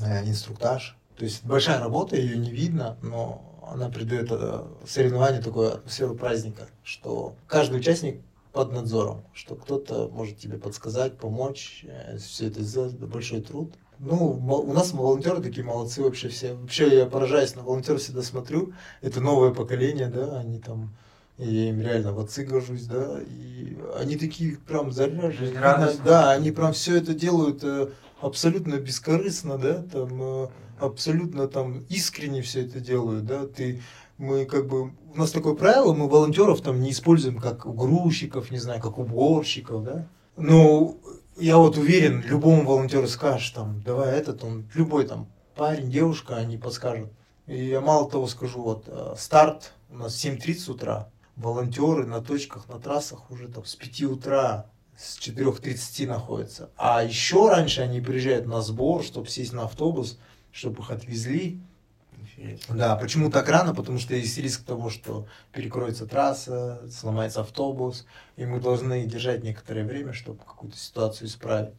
э, инструктаж. То есть большая работа, ее не видно, но она придает э, соревнованию такую атмосферу праздника, что каждый участник под надзором, что кто-то может тебе подсказать, помочь, все это сделать, это большой труд. Ну, у нас волонтеры такие молодцы вообще все. Вообще я поражаюсь на волонтеров всегда смотрю. Это новое поколение, да, они там, и я им реально в отцы горжусь, да, и они такие прям. Жизнерадостные. Да, они прям все это делают э, абсолютно бескорыстно, да, там э, абсолютно там искренне все это делают, да, ты мы как бы, у нас такое правило, мы волонтеров там не используем как грузчиков, не знаю, как уборщиков, да. Но я вот уверен, любому волонтеру скажешь там, давай этот, он, любой там парень, девушка, они подскажут. И я мало того скажу, вот э, старт у нас в 7.30 утра, волонтеры на точках, на трассах уже там с 5 утра, с 4.30 находятся. А еще раньше они приезжают на сбор, чтобы сесть на автобус, чтобы их отвезли. Да, почему так рано? Потому что есть риск того, что перекроется трасса, сломается автобус, и мы должны держать некоторое время, чтобы какую-то ситуацию исправить.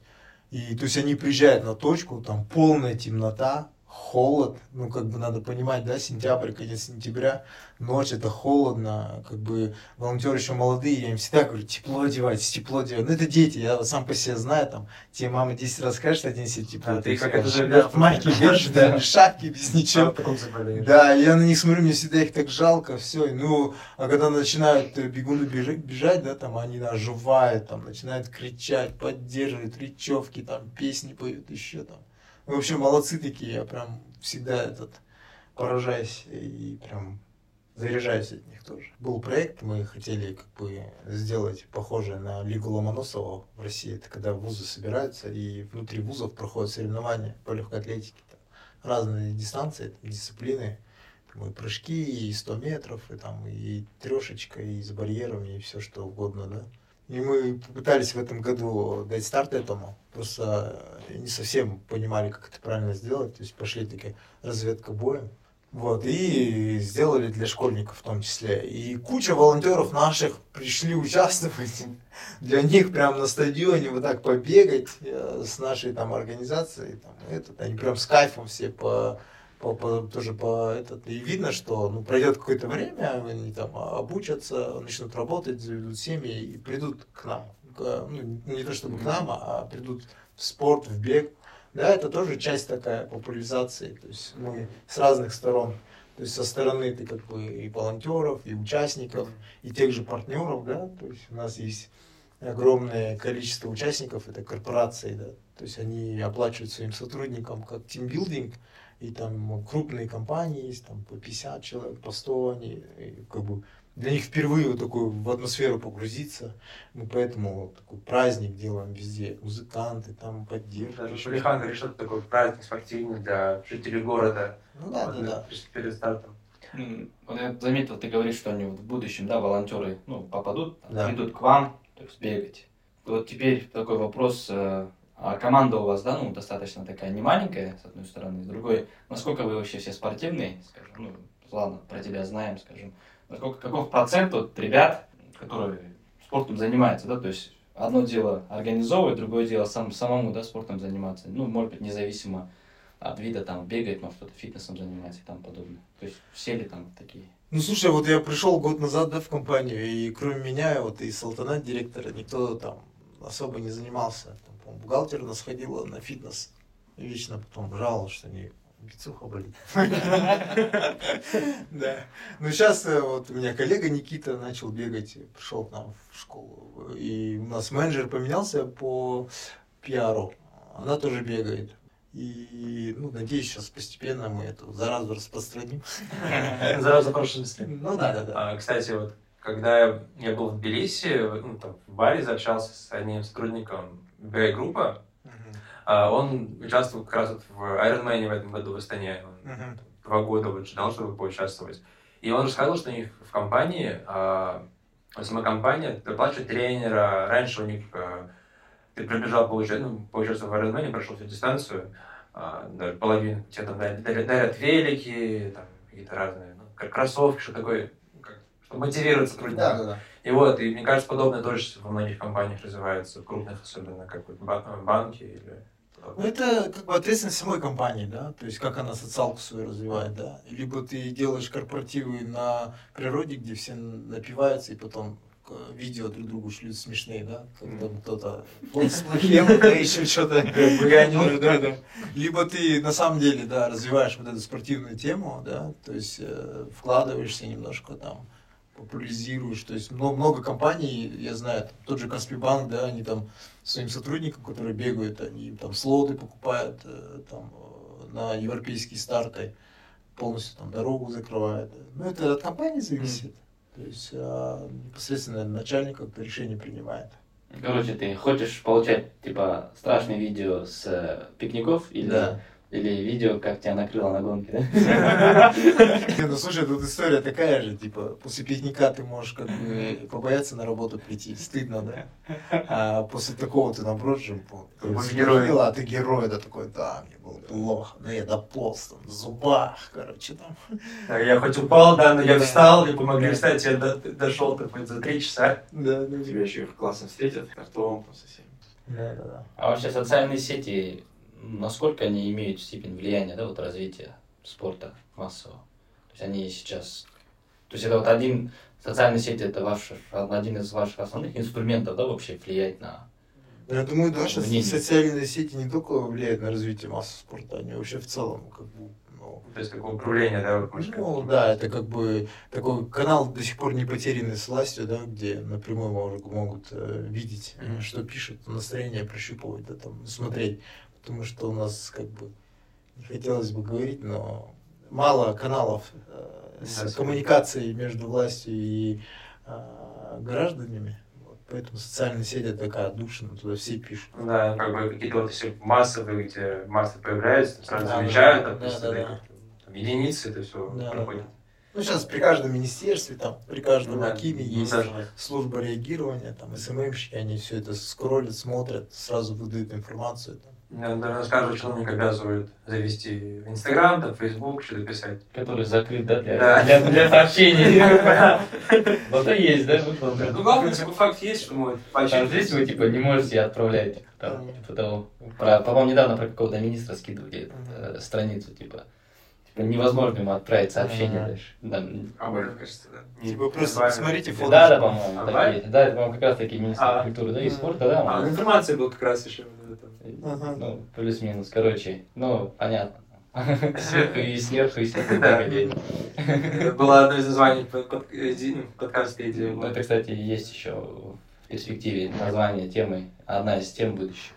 И то есть они приезжают на точку, там полная темнота, холод, ну как бы надо понимать, да, сентябрь, конец сентября, ночь это холодно, как бы волонтеры еще молодые, я им всегда говорю, тепло одевайтесь, тепло одевайтесь. Ну это дети, я сам по себе знаю, там, тебе мама 10 раз скажет, оденься тепло. А ты как это же да, в майке бежишь, да, в шапке, без ничего. Да, я на них смотрю, мне всегда их так жалко, все. Ну, а когда начинают э, бегуны бежать, бежать, да, там они оживают, там начинают кричать, поддерживают, речевки, там песни поют, еще там. Ну, в общем, молодцы такие, я прям всегда этот поражаюсь и прям заряжаюсь от них тоже. Был проект, мы хотели как бы сделать похожее на Лигу Ломоносова в России. Это когда вузы собираются и внутри вузов проходят соревнования по легкой атлетике. Там разные дистанции, дисциплины. Там и прыжки, и 100 метров, и там и трешечка, и с барьерами, и все что угодно, да. И мы попытались в этом году дать старт этому. Просто не совсем понимали, как это правильно сделать. То есть пошли такие разведка боем. Вот, и сделали для школьников в том числе. И куча волонтеров наших пришли участвовать. [LAUGHS] Для них прям на стадионе вот так побегать э, с нашей там организацией. Там, этот, они прям с кайфом все по, по, по- тоже по этот. И видно, что ну, пройдет какое-то время, они там обучатся, начнут работать, заведут семьи и придут к нам. К- ну, не то чтобы к нам, а придут в спорт, в бег. Да, это тоже часть такая популяризации. То есть мы с разных сторон. То есть со стороны ты как бы и волонтеров, и участников, и тех же партнеров, да. То есть у нас есть огромное количество участников, это корпорации, да, то есть они оплачивают своим сотрудникам как тимбилдинг, и там крупные компании есть, там по 50 человек, по 100, они как бы для них впервые вот такую в атмосферу погрузиться. Мы поэтому такой праздник делаем везде. Музыканты там поддерживают. Даже Шулихан говорит, что это такой праздник спортивный для жителей города. Ну да, вот, да, да. Перед стартом. Вот я заметил, ты говоришь, что они в будущем, да, волонтеры, ну, попадут, Да. придут к вам, то есть бегать. Вот теперь такой вопрос, э, а команда у вас, да, ну, достаточно такая не маленькая, с одной стороны, с другой, насколько вы вообще все спортивные, скажем, ну, ладно, про тебя знаем, скажем, насколько, каков процент вот ребят, которые спортом занимаются, да, то есть одно дело организовывать, другое дело сам, самому, да, спортом заниматься, ну, может быть, независимо от вида, там, бегает, может, кто-то фитнесом занимается и тому подобное. То есть все ли там такие? Ну слушай, вот я пришел год назад да, в компанию, и кроме меня, вот и Салтана, директора, никто там особо не занимался. Там, бухгалтер у нас ходила на фитнес. И вечно потом жаловалась, что не бицуха болит. [LAUGHS] Да. Ну сейчас вот у меня коллега Никита начал бегать, пришел к нам в школу. И у нас менеджер поменялся по пиару. Она тоже бегает. И, ну, надеюсь, сейчас постепенно мы эту заразу распространим. [LAUGHS] Хорошем смысле. Ну да, да, да. А, Кстати, вот когда я- я был в Тбилиси, ну, там, в баре заобщался с одним сотрудником BI-группа, а он участвовал как раз вот в Ironman в этом году в Астане. Он два года вот ждал, чтобы поучаствовать. И он рассказывал, что у них в компании, а, сама компания оплачивает тренера. Раньше у них а, ты пробежал, получать, ну, поучаствовал в Ironman, прошел всю дистанцию, даже половину, тебе там дарят, велики, там какие-то разные, ну, кроссовки, что такое, ну, мотивировать сотрудников. Да, да, да. И вот, и мне кажется, подобное тоже во многих компаниях развивается, крупных особенно, как вот ба- банки или... Ну, это как бы ответственность самой компании, да, то есть как она социалку свою развивает, да. Либо ты делаешь корпоративы на природе, где все напиваются и потом видео друг другу шлют смешные, да, как там кто-то [LAUGHS] с плохим, да, еще что-то буянил, да, да. Либо ты на самом деле, да, развиваешь вот эту спортивную тему, да, то есть э, вкладываешься немножко там, популяризируешь, то есть много, много компаний, я знаю, там, тот же Каспий банк, да, они там своим сотрудникам, которые бегают, они там слоты покупают э, там, э, на европейские старты, полностью там дорогу закрывают. Ну, это от компании зависит. То есть а, непосредственно начальник как-то решение принимает. Короче, ты хочешь получать, типа, страшные видео с э, пикников или, Да. Или видео, как тебя накрыло на гонке, да? [LAUGHS] Не, ну слушай, тут история такая же, типа, после пикника ты можешь как бы побояться на работу прийти, стыдно, да? А после такого ты наоборот же, сгорела, героем. а ты герой, да, такой, да, мне было плохо, но я дополз там, в зубах, короче, там. Да, я хоть упал, да, но я Да. встал, и помогли встать, я до- дошел так вот за три часа. Да, да, Тебя еще классно встретят, ртом там со всеми. да, да, да. А вообще социальные сети, насколько они имеют степень влияния, да, вот развития спорта массового? То есть они сейчас... То есть это вот один... Социальные сети это ваш, один из ваших основных инструментов, да, вообще влиять на... Ну, Я думаю, да, сейчас Мнение. социальные сети не только влияют на развитие массы спорта, они вообще в целом, как бы, ну, То есть такое управление, да, Ну да, это как бы такой канал до сих пор не потерянный с властью, да, где напрямую мож- могут э, видеть, э, Мгм. что пишет, настроение прощупывать, да, там, смотреть. Потому что у нас как бы не хотелось бы говорить, но мало каналов э, с Да, коммуникацией между властью и э, гражданами. Вот, поэтому социальные сети такая отдушина, туда все пишут. Да, как бы какие-то вот если массовые, где массы появляются, сразу Да, замечают, да, там, да, да, да, да. там единицы это все Да, да, проходит. Ну, сейчас при каждом министерстве, там, при каждом Да, Акиме ну, есть даже служба реагирования, там, СММщики, они все это скроллят, смотрят, сразу выдают информацию. Там. Каждого чиновника обязывают завести Инстаграм, там, Фейсбук, что-то писать. Который закрыт, да, для, Да. для, для сообщений. [LAUGHS] Вот и есть, да, выплаты. Ну, главное, типа, факт есть, что мы Там здесь вы, типа, не можете отправлять, там, типа того. По-моему, недавно про какого-то министра скидывали э, страницу, типа, типа, невозможно ему отправить сообщение Ага. дальше. Да, Об этом, кажется, да. Типа, просто посмотрите фото. да, да, по-моему, А. Да, это, по-моему, как раз таки министр А. культуры, да, и спорта, да, А, он, информация была как раз еще. вот это. Ага. ну, плюс-минус, короче, ну, понятно. Сверху и сверху, и погоди. Это Было одно из названий ну, подкаста, где Ну, это, кстати, есть еще в перспективе название темы, одна из тем будущих.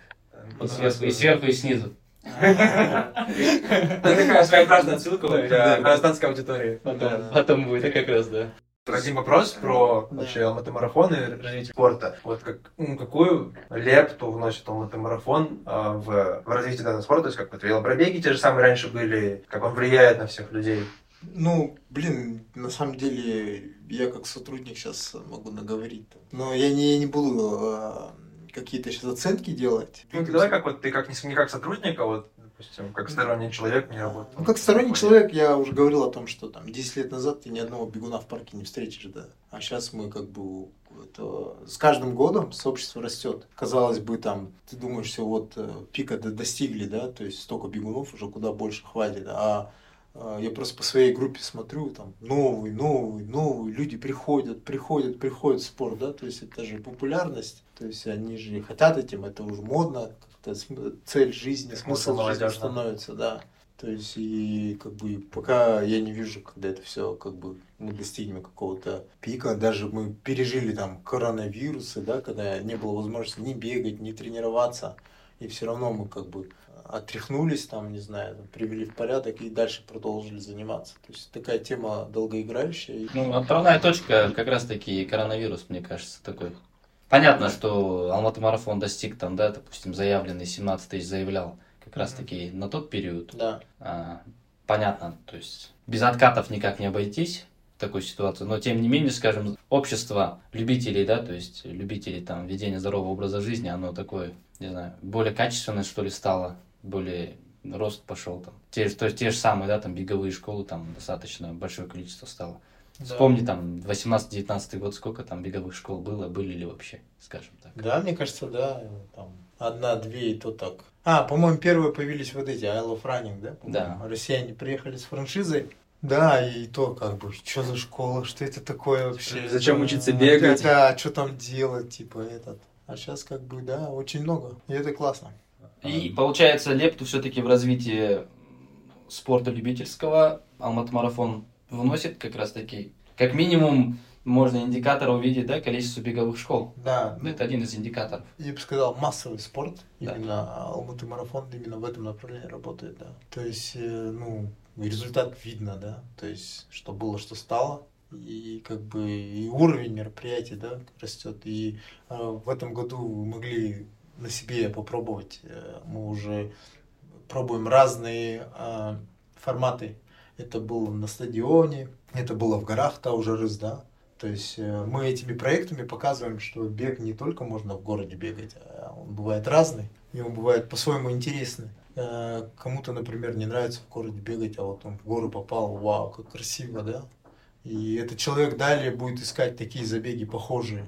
И сверху, и сверху, снизу. [LAUGHS] Это такая своеобразная отсылка для гражданской аудитории. Потом, потом будет, это как раз, да. Один вопрос про Да. вообще алматы-марафон и развитие спорта. Вот как, ну, какую лепту вносит алматы-марафон а, в, в развитие данного спорта? То есть как вот велопробеги те же самые раньше были, как он влияет на всех людей? Ну, блин, на самом деле, я как сотрудник сейчас могу наговорить. Но я не, я не буду э, какие-то сейчас оценки делать. Ну, давай как вот ты как не, не как сотрудник, а вот, допустим, как сторонний человек не работает. Ну, как сторонний человек, я уже говорил о том, что там 10 лет назад ты ни одного бегуна в парке не встретишь, да. А сейчас мы как бы это, с каждым годом сообщество растет. Казалось бы, там, ты думаешь, все, вот э, пика до- достигли, да, то есть столько бегунов уже куда больше хватит. А э, я просто по своей группе смотрю, там, новый, новый, новый, люди приходят, приходят, приходят в спорт, да, то есть это же популярность, то есть они же хотят этим, это уже модно, см- цель жизни, Смысл смысл жизни становится, да. То есть, и как бы пока я не вижу, когда это все как бы мы достигнем какого-то пика, даже мы пережили там коронавирусы, да, когда не было возможности ни бегать, ни тренироваться, и все равно мы как бы отряхнулись там, не знаю, там, привели в порядок и дальше продолжили заниматься. То есть такая тема долгоиграющая. Ну, отправная точка как раз-таки коронавирус, мне кажется, такой. Понятно, что Алматы марафон достиг там, да, допустим, заявленный 17 тысяч заявлял как раз-таки на тот период. Да. А, понятно, то есть без откатов никак не обойтись в такой ситуации, но тем не менее, скажем, общество любителей, да, то есть любителей там ведения здорового образа жизни, оно такое, не знаю, более качественное, что ли, стало, более рост пошел там. Те, то есть те же самые, да, там беговые школы, там достаточно большое количество стало. Вспомни там 18-19 год, сколько там беговых школ было, были ли вообще, скажем так. Да, мне кажется, да, там одна-две и то так. А, по-моему, первые появились вот эти I Love Running, да? Да. Россияне приехали с франшизой. Да, и то как бы, что за школа, что это такое вообще? Зачем Да, учиться бегать? Да, что там делать, типа этот. А сейчас как бы, да, очень много. И это классно. И получается, лепту все-таки в развитии спорта любительского Алматы вносит как раз таки, как минимум, можно индикатор увидеть, да, количество беговых школ. Да, Это один из индикаторов. я бы сказал, массовый спорт. Да. Именно Алматы марафон именно в этом направлении работает, да. То есть, э, ну, результат видно, да. То есть, что было, что стало. И как бы и уровень мероприятий, да, растет. И э, в этом году мы могли на себе попробовать. Э, мы уже пробуем разные э, форматы. Это было на стадионе, это было в горах, та уже рыс, да. То есть э, мы этими проектами показываем, что бег не только можно в городе бегать, а он бывает разный, и он бывает по-своему интересный. Э, Кому-то, например, не нравится в городе бегать, а вот он в горы попал, вау, как красиво, да? И этот человек далее будет искать такие забеги похожие,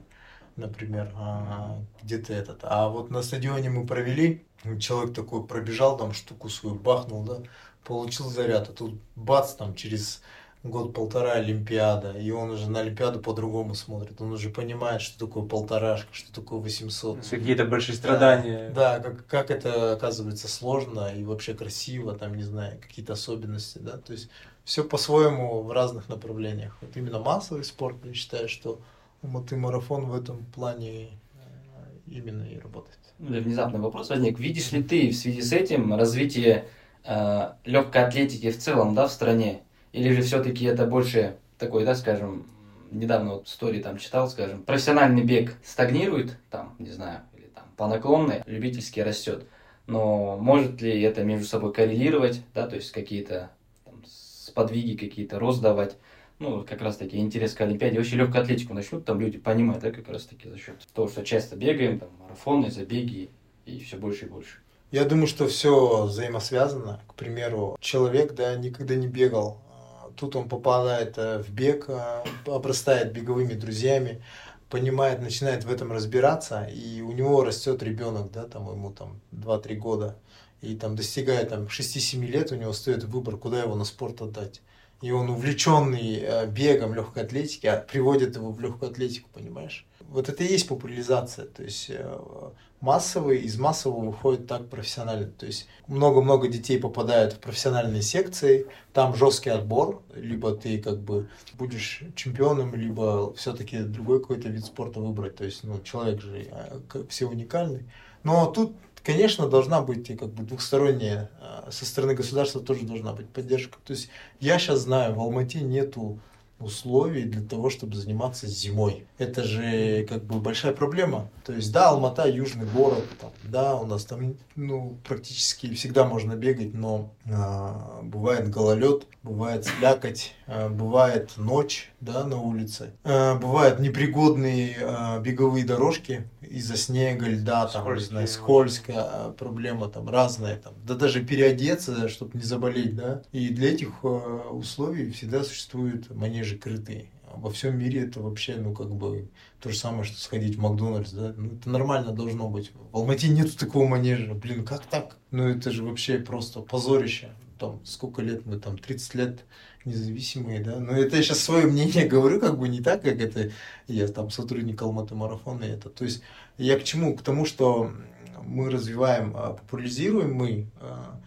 например, а, где-то этот. А вот на стадионе мы провели, человек такой пробежал, там штуку свою бахнул, да, получил заряд, а тут бац, там через год-полтора Олимпиада, и он уже на Олимпиаду по-другому смотрит, он уже понимает, что такое полторашка, что такое 800. Какие-то большие страдания. Да, как, как это оказывается сложно и вообще красиво, там, не знаю, какие-то особенности, да, то есть все по-своему в разных направлениях. Вот именно массовый спорт, я считаю, что Алматы марафон в этом плане э, именно и работает. Ну, внезапный вопрос возник. Видишь ли ты в связи с этим развитие э, легкой атлетики в целом, да, в стране? Или же все-таки это больше такой, да, скажем, недавно вот истории там читал, скажем, профессиональный бег стагнирует, там, не знаю, или там по наклонной, любительский растет. Но может ли это между собой коррелировать, да, то есть какие-то там, сподвиги, какие-то рост давать? ну, как раз таки интерес к Олимпиаде, вообще легкую атлетику начнут, там люди понимают, да, как раз таки за счет того, что часто бегаем, там, марафоны, забеги и все больше и больше. Я думаю, что все взаимосвязано. К примеру, человек, да, никогда не бегал. Тут он попадает э, в бег, а, обрастает беговыми друзьями, понимает, начинает в этом разбираться, и у него растет ребенок, да, там ему там 2-3 года, и там достигает там 6-7 лет, у него стоит выбор, куда его на спорт отдать. и он увлеченный э, бегом легкой атлетики, а приводит его в легкую атлетику, понимаешь? Вот это и есть популяризация, то есть э, массовый, из массового выходит так профессионально. То есть много-много детей попадают в профессиональные секции, там жесткий отбор, либо ты как бы будешь чемпионом, либо все-таки другой какой-то вид спорта выбрать. То есть, ну, человек же э, все уникальный. Но тут, конечно, должна быть как бы двухсторонняя, э, со стороны государства тоже должна быть поддержка. То есть я сейчас знаю, в Алмате нету условий для того, чтобы заниматься зимой. Это же как бы большая проблема. То есть, да, Алмата южный город, там, да, у нас там ну, практически всегда можно бегать, но а, бывает гололед, бывает слякоть, бывает ночь, да, на улице, а, бывают непригодные а, беговые дорожки из-за снега, льда, там, не знаю, скользкая проблема там разная, там, да даже переодеться, чтобы не заболеть, да, и для этих условий всегда существуют манежи крытые. Во всем мире это вообще, ну, как бы, то же самое, что сходить в Макдональдс, да, ну, это нормально должно быть. В Алмате нету такого манежа, блин, как так? Ну, это же вообще просто позорище. Там, сколько лет мы там, 30 лет независимые, да, но это я сейчас свое мнение [LAUGHS] говорю, как бы не так, как это я там сотрудник Алматы марафона, это, то есть я к чему? К тому, что мы развиваем, а, популяризируем мы а,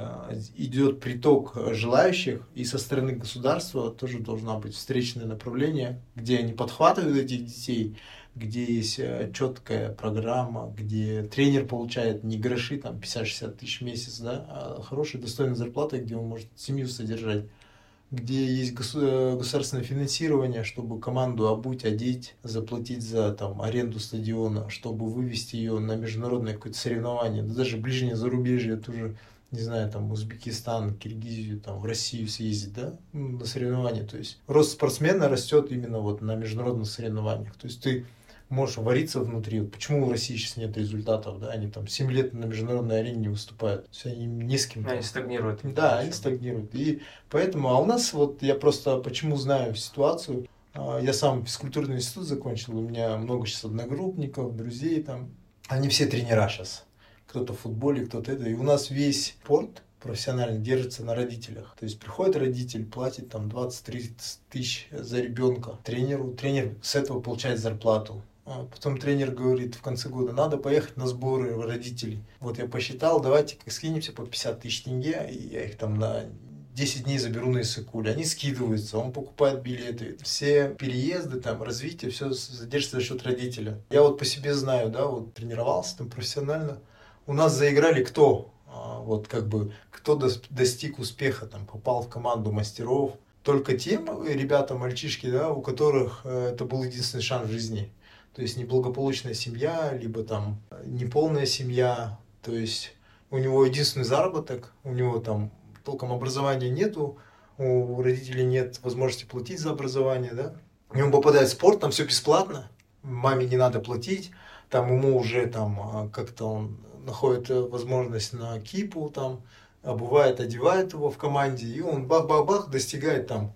Э, идет приток желающих, и со стороны государства тоже должна быть встречное направление, где они подхватывают этих детей, где есть э, четкая программа, где тренер получает не гроши, там 50-60 тысяч в месяц, да, а хорошая достойная зарплата, где он может семью содержать, где есть государственное финансирование, чтобы команду обуть, одеть, заплатить за там, аренду стадиона, чтобы вывести ее на международное какое-то соревнование, да даже ближнее зарубежье тоже не знаю, там, Узбекистан, Киргизию, там, в Россию съездить, да, на соревнования. То есть рост спортсмена растет именно вот на международных соревнованиях. То есть ты можешь вариться внутри. Вот почему в России сейчас нет результатов, да, они там 7 лет на международной арене не выступают. То есть они не с кем. Они стагнируют. Да, они стагнируют. И поэтому, а у нас вот, я просто почему знаю ситуацию, а, я сам физкультурный институт закончил, у меня много сейчас одногруппников, друзей там, они все тренера сейчас кто-то в футболе, кто-то это. И у нас весь спорт профессионально держится на родителях. То есть приходит родитель, платит там 20-30 тысяч за ребенка тренеру, тренер с этого получает зарплату. А потом тренер говорит в конце года, надо поехать на сборы родителей. Вот я посчитал, давайте скинемся по 50 тысяч тенге, и я их там на 10 дней заберу на Иссыкуль. Они скидываются, он покупает билеты. Все переезды, там, развитие, все задержится за счет родителя. Я вот по себе знаю, да, вот тренировался там профессионально у нас заиграли кто? А, вот как бы кто достиг успеха, там попал в команду мастеров. Только те ребята, мальчишки, да, у которых э, это был единственный шанс в жизни. То есть неблагополучная семья, либо там неполная семья. То есть у него единственный заработок, у него там толком образования нету, у родителей нет возможности платить за образование, да. И он попадает в спорт, там все бесплатно, маме не надо платить, там ему уже там а, как-то он находит э, возможность на кипу, там, обувает, одевает его в команде, и он бах-бах-бах достигает там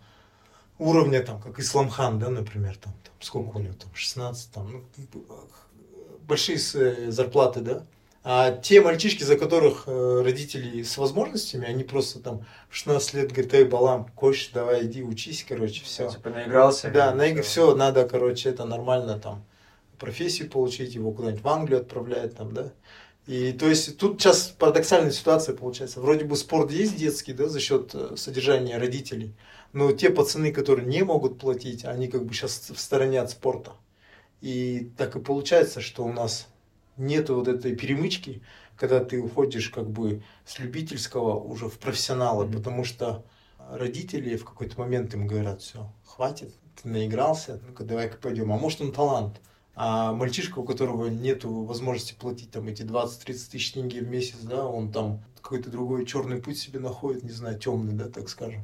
уровня, там, как Исламхан, да, например, там, там сколько у него, там, 16, там, ну, большие э, зарплаты, да, а те мальчишки, за которых э, родители с возможностями, они просто там в 16 лет говорят, эй, Балам, кош, давай иди учись, короче, все. Типа наигрался. Да, наиг... все, надо, короче, это нормально там профессию получить, его куда-нибудь в Англию отправляют там, да. И то есть тут сейчас парадоксальная ситуация получается. Вроде бы спорт есть детский, да, за счет э, содержания родителей. Но те пацаны, которые не могут платить, они как бы сейчас в стороне от спорта. И так и получается, что у нас нет вот этой перемычки, когда ты уходишь как бы с любительского уже в профессионалы, mm-hmm. потому что родители в какой-то момент им говорят, все, хватит, ты наигрался, ну-ка давай-ка пойдем. А может он талант, а мальчишка, у которого нет возможности платить там эти 20-30 тысяч тенге в месяц, да, он там какой-то другой черный путь себе находит, не знаю, темный, да, так скажем.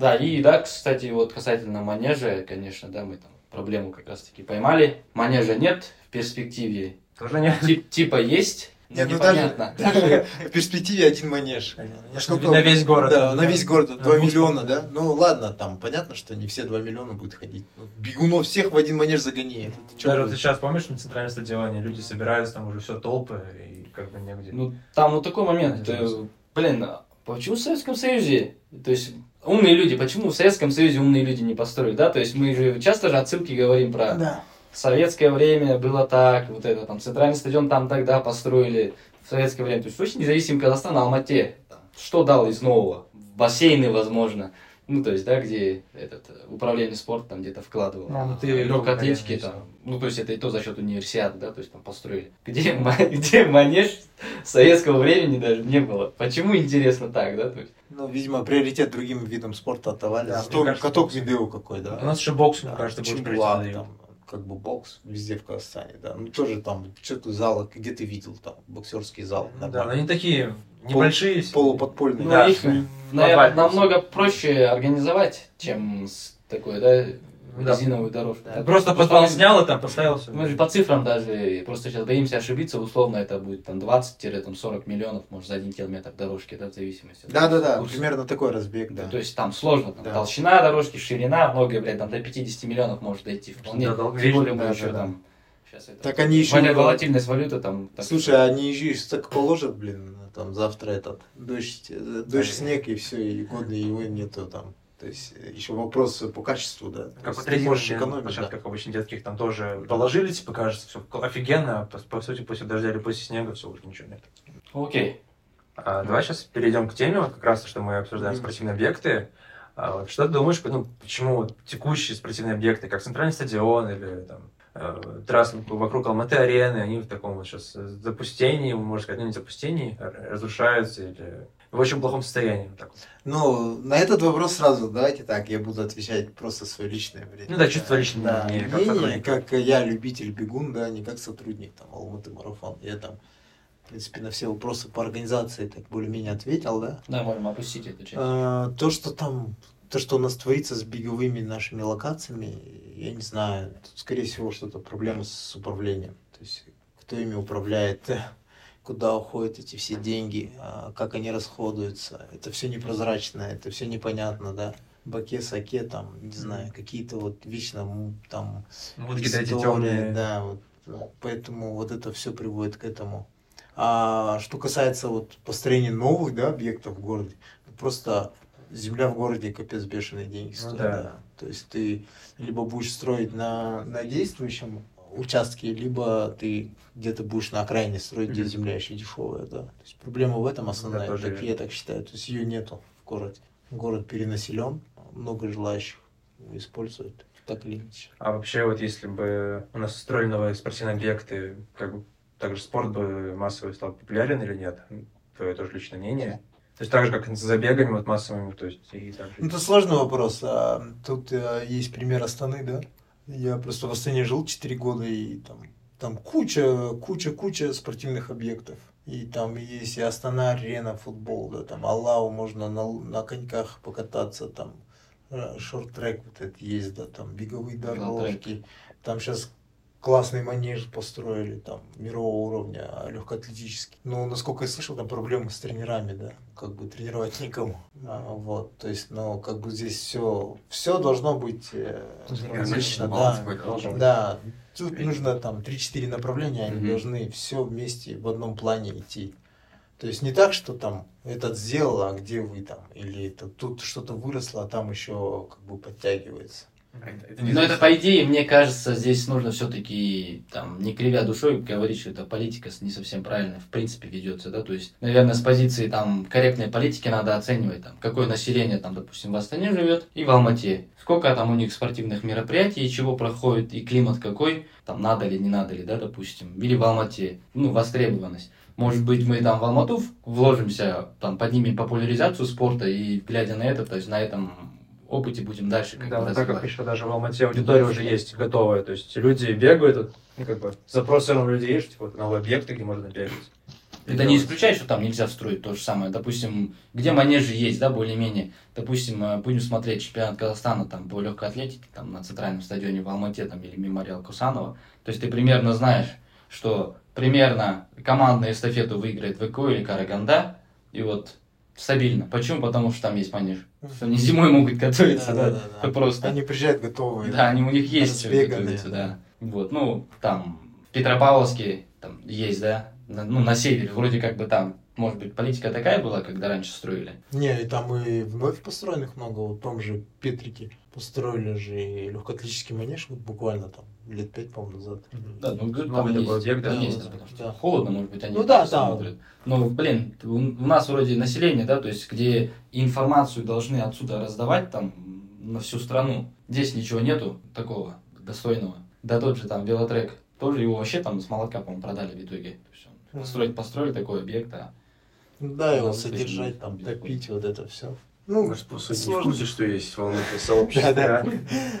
Да, и да, кстати, вот касательно манежа, конечно, да, мы там проблему как раз-таки поймали. Манежа нет в перспективе. Тоже нет. Тип, типа есть, нет, ну даже, [LAUGHS] даже в перспективе один манеж. Насколько, на весь город. Да, на весь город. 2 миллиона, да? Ну ладно, там понятно, что не все 2 миллиона будут ходить. Ну, бегунов всех в один манеж загоняет. Даже ты сейчас помнишь на центральном стадионе, люди собираются, там уже все толпы, и как бы негде. Ну, там вот такой момент. Блин, почему в Советском Союзе? То есть умные люди, почему в Советском Союзе умные люди не построили, да? То есть мы же часто же отсылки говорим про Да. советское время было так, вот это там центральный стадион там тогда построили в советское время. То есть очень независимый Казахстан, Алмате. Что дал из нового? Бассейны, возможно. Ну, то есть, да, где этот э, управление спортом там где-то вкладывал. Ну, ну, ты легкой атлетики там. Ну, то есть, это и то за счет универсиады, да, то есть, там построили. [LAUGHS] Где, где манеж советского времени даже не было. Почему интересно так, да? То есть, Ну, видимо, приоритет другим видам спорта отдавали. Да, мне кажется, каток видео какой, да. У нас еще бокс, мне Да, кажется, больше там, как бы бокс везде в Казахстане, да. Ну, тоже там, что-то залы, где ты видел там, боксерский зал, Да, но они такие небольшие. все. Полуподпольный. ну, Да. их, наверное, намного проще организовать, чем с такой, да, Да. резиновую дорожку. Да, Просто подвал снял и там поставил все. Мы же по цифрам даже, просто сейчас боимся ошибиться, условно это будет там 20-40 миллионов, может, за один километр дорожки, да, в зависимости. от Да-да-да, курса. примерно такой разбег, да. То есть там сложно, там Да. толщина дорожки, ширина, многое, блядь, там до 50 миллионов может дойти вполне. Да, Тем долговечно, более мы да, еще да, да. там сейчас это... Так они еще... Волатильность валюты там... так Слушай, что- они еще и так положат, блин, там завтра этот дождь, э, дождь, снег и все, и года его нету там. То есть э, еще вопрос по качеству, да. Как по ты можешь экономить, да. площадках обычно детских там тоже положили, типа, кажется, все офигенно, а по, по сути, после дождя или после снега все уже ничего нет. Окей. А, давай сейчас перейдем к теме, вот как раз, что мы обсуждаем Мгм. спортивные объекты. А, вот что ты думаешь, ну, почему вот текущие спортивные объекты, как центральный стадион или там э, трассы вокруг Алматы-арены, они в таком вот сейчас запустении, можно сказать, ну не запустении, разрушаются или в очень плохом состоянии. вот так вот. Ну, на этот вопрос сразу давайте так, я буду отвечать просто свое личное мнение. Ну да, чисто личное да, мнение, как мнение, как я любитель бегун, да, не как сотрудник там Алматы марафон. Я там, в принципе, на все вопросы по организации так более-менее ответил, да. Да, можем опустить эту часть. А, то, что там, то, что у нас творится с беговыми нашими локациями, я не знаю, тут, скорее всего, что-то проблема с управлением. То есть, кто ими управляет, [LAUGHS] куда уходят эти все деньги, а, как они расходуются. Это все непрозрачно, это все непонятно, да. Баке, саке, там, не знаю, какие-то вот вечно там Ну, вот истории, темные... да, вот, ну, поэтому вот это все приводит к этому. А что касается вот построения новых, да, объектов в городе, ну, просто земля в городе капец бешеные деньги Ну стоит, да. да. То есть ты либо будешь строить на, на действующем участке, либо ты где-то будешь на окраине строить, где земля еще дешевая, да. То есть проблема в этом основная, тоже так я так считаю. То есть ее нету в городе. Город перенаселен, много желающих его использовать, так или иначе. А вообще, вот если бы у нас строили новые спортивные объекты, как бы также спорт бы массовый стал популярен или нет? Твое тоже личное мнение. То есть так же, как с забегами вот массовыми, то есть и так же. Ну, Это сложный вопрос. А, тут э, есть пример Астаны, да? Я просто в Астане жил 4 года, и там, там куча, куча, куча спортивных объектов. И там есть и Астана арена, футбол, да, там Аллау можно на, на коньках покататься, там э, шорт-трек вот этот есть, да, там беговые дорожки. Там сейчас классный манеж построили, там, мирового уровня, легкоатлетический. Но, насколько я слышал, там проблемы с тренерами, да, как бы тренировать никому. А, вот, то есть, ну, как бы здесь все, все должно быть э, Гармонично, да, должен да, тут нужно там 3-4 направления, они Мгм. должны все вместе в одном плане идти. То есть не так, что там этот сделал, а где вы там, или это, тут что-то выросло, а там еще как бы подтягивается. Но это, по идее, мне кажется, здесь нужно все-таки, там, не кривя душой, говорить, что эта политика не совсем правильно, в принципе, ведется, да, то есть, наверное, с позиции, там, корректной политики надо оценивать, там, какое население, там, допустим, в Астане живет и в Алмате, сколько там у них спортивных мероприятий, и чего проходит, и климат какой, там, надо ли, не надо ли, да, допустим, или в Алмате, ну, востребованность. Может быть, мы там в Алмату вложимся, там, поднимем популяризацию спорта, и, глядя на это, то есть, на этом опыте будем дальше как Да, так как еще даже в Алмате аудитория уже есть готовая, то есть люди бегают, ну, как бы, запросы у людей есть, типа, вот, новые объекты, где можно бегать. Это не исключает, что там нельзя строить то же самое. Допустим, где манежи есть, да, более-менее. Допустим, э, будем смотреть чемпионат Казахстана там, по легкой атлетике там, на центральном стадионе в Алмате там, или мемориал Кусанова. То есть ты примерно знаешь, что примерно командную эстафету выиграет ВКО или Караганда. И вот стабильно. Почему? Потому что там есть манеж. Что они зимой могут готовиться, да, Да-да-да. просто. Они приезжают готовые. Да, они, у них есть разбеганные, готовиться, да. да. Вот, ну, там, Петропавловске там есть, да, ну, на севере, вроде как бы там Может быть, политика такая была, когда раньше строили? Не, и там и вновь построенных много, вот в том же Петрике построили же и легкоатлетический манеж вот буквально там лет пять, по-моему, назад. Да, ну, там есть, объект, там да, есть, да, потому что да. холодно, может быть, они Ну да, да. смотрят. Но, блин, у, нас вроде население, да, то есть, где информацию должны отсюда раздавать там на всю страну. Здесь ничего нету такого достойного. Да тот же там велотрек, тоже его вообще там с молотка, по-моему, продали в итоге. То есть, он построить, построили такой объект, а Ну Да, его содержать, там, топить, вот это все. Ну, Может, просто не в сложно. курсе, что есть в Алмате [LAUGHS] сообщество. Да, да.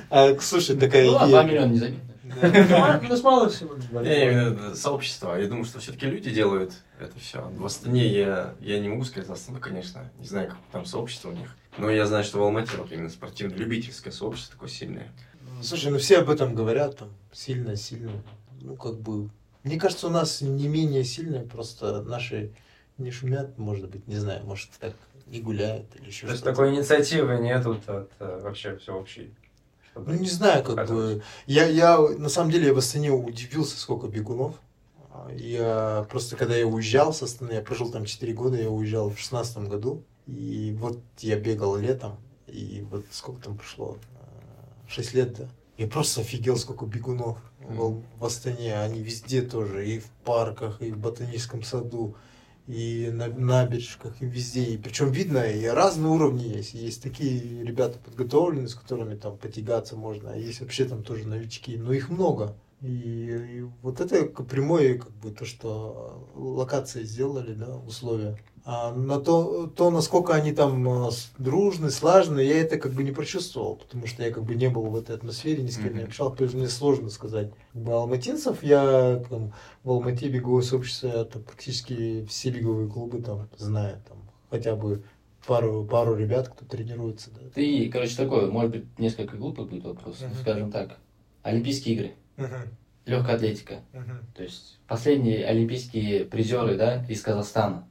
А, слушай, такая ну, ладно, 2 идея. миллиона не заметно. Да. Ну, мало всего. Не, именно сообщество. Я думаю, что все-таки люди делают это все. В Астане я, я не могу сказать за Астану, конечно. Не знаю, как там сообщество у них. Но я знаю, что в Алмате вот именно спортивно-любительское сообщество такое сильное. Слушай, ну все об этом говорят, там, сильно, сильно. Ну, как бы, мне кажется, у нас не менее сильное, просто наши не шумят, может быть, не знаю, может, так не гуляют или еще То есть что-то. такой инициативы нету от э, вообще всеобщей. Ну, не знаю, как бы. Я, я, на самом деле, я в Астане удивился, сколько бегунов. Я просто, когда я уезжал с Астаны, я прожил там 4 года, я уезжал в 16 году. И вот я бегал летом, и вот сколько там прошло? 6 лет, да? Я просто офигел, сколько бегунов в, в Астане. Они везде тоже, и в парках, и в ботаническом саду, и на набережках, и везде. И причем видно, и разные уровни есть. Есть такие ребята подготовленные, с которыми там потягаться можно, а есть вообще там тоже новички, но их много. И, и вот это прямое, как бы, то, что локации сделали, да, условия. А на то, то, насколько они там с- дружны, слажены, я это как бы не прочувствовал, потому что я как бы не был в этой атмосфере, ни с кем не Мгм. общался, поэтому мне сложно сказать. Как бы алматинцев я там, в Алмате беговое сообщество, это практически все беговые клубы там знаю, там хотя бы пару, пару ребят, кто тренируется. Да. Ты, короче, такой, может быть, несколько глупый будет вопрос, Мгм. скажем так. Олимпийские игры, Мгм, легкая атлетика. мгм. То есть последние олимпийские призеры, да, из Казахстана.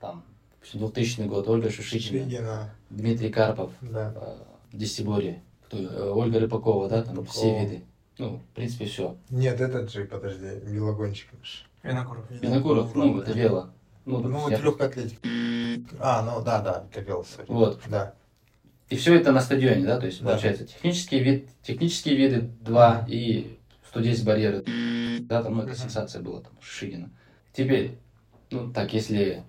Там 2000 год Ольга Шишигина, Шишигина, Дмитрий Карпов, да. э, кто, э, Ольга Рыпакова, да, там Рыпакова. все виды. Ну, в принципе, все. Нет, этот же, подожди, велогонщик наш. Винокуров. Винокуров, ну, это вело. Ну, Ну, я- вот легкая атлетика. А, ну да, да, это вело, sorry. Вот. Да. И все это на стадионе, да, то есть Да. получается технические, вид, технические виды 2 и 110 барьеры. Да, там, ну, это сенсация была, там, Шишигина. Теперь, ну, так, если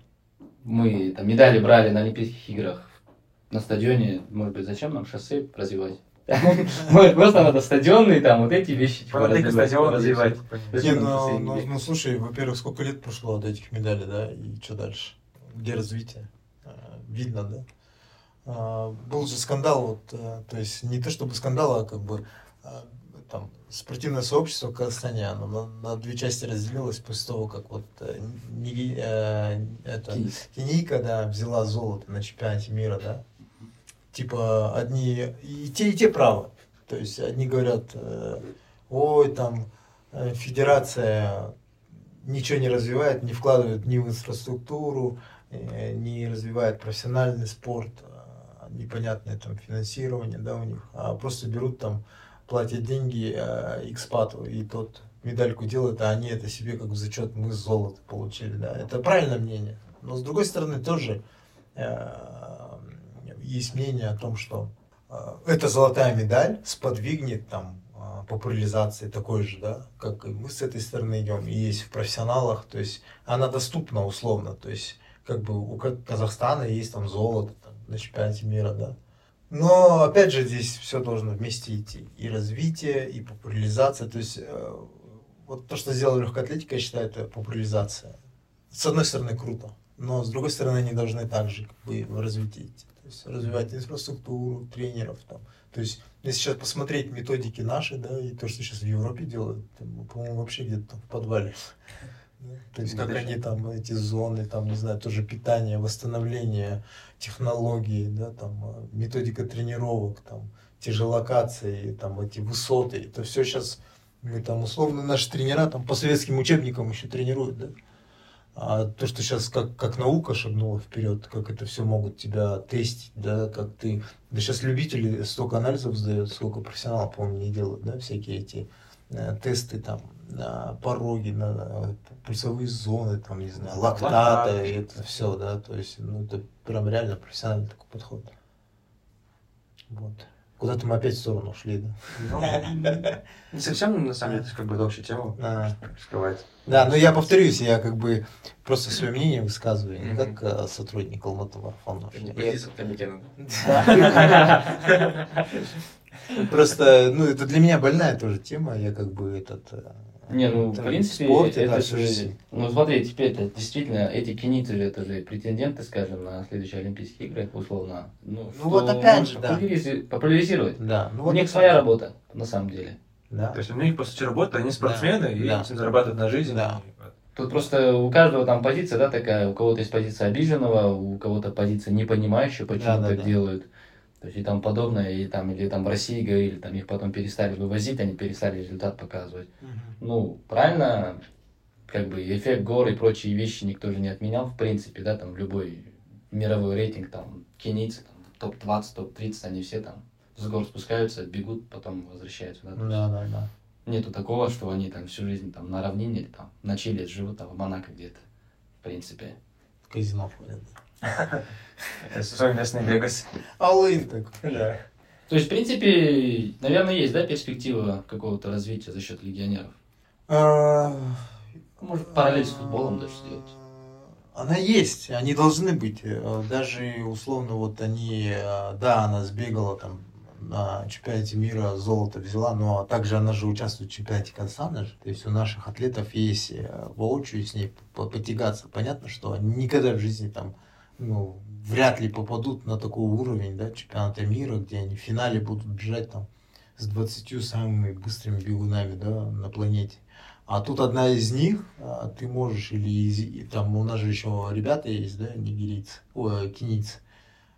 мы там медали брали на Олимпийских играх на стадионе, может быть, зачем нам шоссе развивать? Может, просто надо стадионные там вот эти вещи типа, развивать, стадион развивать. развивать. Не, ну, ну, ну, слушай, во-первых, сколько лет прошло от этих медалей, да, и что дальше? Где развитие? А, Видно, да? А, Был же скандал, вот, а, то есть не то чтобы скандал, а как бы а, там спортивное сообщество Казахстане, оно на, на две части разделилось после того, как вот э, Ниги- э, это. Кенийка, да, взяла золото на чемпионате мира, да. Типа, одни, и те, и те правы. То есть, одни говорят, э, ой, там, э, федерация ничего не развивает, не вкладывает ни в инфраструктуру, э, не развивает профессиональный спорт, э, непонятное там финансирование, да, у них, а просто берут там, платят деньги экспату, и тот медальку делает, а они это себе как в зачет, мы золото получили, да. Это правильное мнение. Но с другой стороны тоже э, есть мнение о том, что э, эта золотая медаль сподвигнет там э, популяризации такой же, да, как и мы с этой стороны идем, и есть в профессионалах, то есть она доступна условно, то есть как бы у Ка- Казахстана есть там золото там, на чемпионате мира, да. Но опять же здесь все должно вместе идти. И развитие, и популяризация. То есть э, вот то, что сделала легкая я считаю, это популяризация. С одной стороны круто, но с другой стороны они должны также как бы в развитии идти. То есть развивать инфраструктуру, тренеров там. То есть если сейчас посмотреть методики наши, да, и то, что сейчас в Европе делают, там, по-моему, вообще где-то в подвале. То есть как они там эти зоны, там, не знаю, тоже питание, восстановление, технологии, да, там, э, методика тренировок, там, те же локации, там, эти высоты, это все сейчас, мы там, условно, наши тренера там по советским учебникам еще тренируют, да. А то, что сейчас как, как наука шагнула вперед, как это все могут тебя тестить, да, как ты... Да сейчас любители столько анализов сдают, сколько профессионалов, по-моему, не делают, да, всякие эти э, тесты там пороги, на, пульсовые зоны, там, не знаю, лактаты, и это все, да, то есть, ну, это прям реально профессиональный такой подход. Вот. Куда-то мы опять в сторону ушли, да. Ну, Не совсем, на самом деле, это как бы общую тему А. Да, но я повторюсь, я как бы просто свое мнение высказываю, не как э, сотрудник. Не Я- позиция комитета. Просто, ну, это для меня больная тоже тема, я как бы этот... Не, ну, в там, принципе, спорте, это да, же- жизнь. Ну, смотри, теперь это действительно, эти кенийцы же, это же претенденты, скажем, на следующие Олимпийские игры, условно. Ну, Ну, вот что опять же, да. популяризировать-. Да, ну У них своя работа, на самом деле. Да. То есть у них, по сути, работа, они спортсмены, и Да. этим зарабатывают на жизнь. Да. Тут просто у каждого там позиция, да, такая, у кого-то есть позиция обиженного, у кого-то позиция непонимающая, почему Да, да, так да. делают. То есть и там подобное, и там, или там в России говорили, там их потом перестали вывозить, они перестали результат показывать. Ну, правильно, как бы эффект гор и прочие вещи никто же не отменял, в принципе, да, там любой мировой рейтинг, там, кенийцы, там, топ-20, топ-30, они все там с гор спускаются, бегут, потом возвращаются, да. Да, да, да. Нету такого, что они там всю жизнь там на равнине или там на Чили живут, там в Монако где-то, в принципе. В казино ходят. [LAUGHS] Это свой местный Вегас. Алын такой. Да. То есть, в принципе, наверное, есть, да, перспектива какого-то развития за счет легионеров? А, Может, параллель с футболом даже сделать. Она есть, они должны быть. Э, Даже условно вот они, э, да, она сбегала там на чемпионате мира, золото взяла, но также она же участвует в чемпионате Казахстана же. То есть у наших атлетов есть э, воочию с ней по- потягаться. Понятно, что они никогда в жизни там, ну, вряд ли попадут на такой уровень, да, чемпионата мира, где они в финале будут бежать там с 20 самыми быстрыми бегунами, да, на планете. А тут одна из них, а, ты можешь, или из- там у нас же еще ребята есть, да, нигерийцы, ой, кенийцы.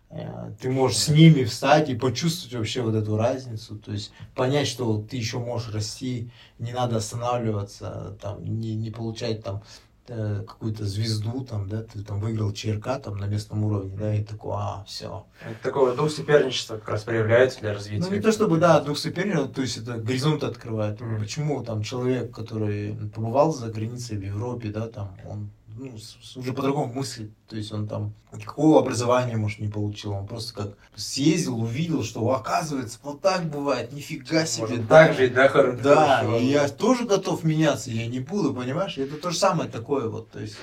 Э, Ты можешь с ними встать и почувствовать вообще вот эту разницу, то есть понять, что ты еще можешь расти, не надо останавливаться, там, не, не получать там какую-то звезду, там, да, ты там выиграл ЧРК там на местном уровне, да, и такой, а, все, Это такое дух соперничества как раз проявляется для развития. ну, не то чтобы, да, дух соперника, то есть это горизонт открывает. Мгм. Почему там человек, который побывал за границей в Европе, да, там, он ну, уже по-другому мыслит. То есть он там никакого образования, может, не получил. Он просто как съездил, увидел, что оказывается, вот так бывает, нифига себе. Можно да. так жить, да, хор- Да, хорошо. и я тоже готов меняться, я не буду, понимаешь? Это то же самое такое вот, то есть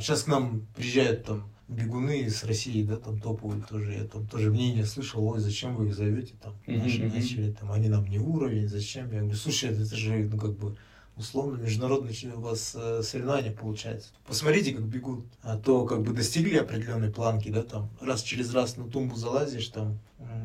сейчас к нам приезжают там бегуны из России, да, там топовые тоже, я там тоже мнение слышал, ой, зачем вы их зовете, там, наши начали, там, они нам не уровень, зачем? Я говорю, слушай, это же, ну, как бы, условно, международные у вас э, соревнования получается. Посмотрите, как бегут. А то, как бы, достигли определенной планки, да, там, раз через раз на тумбу залазишь, там,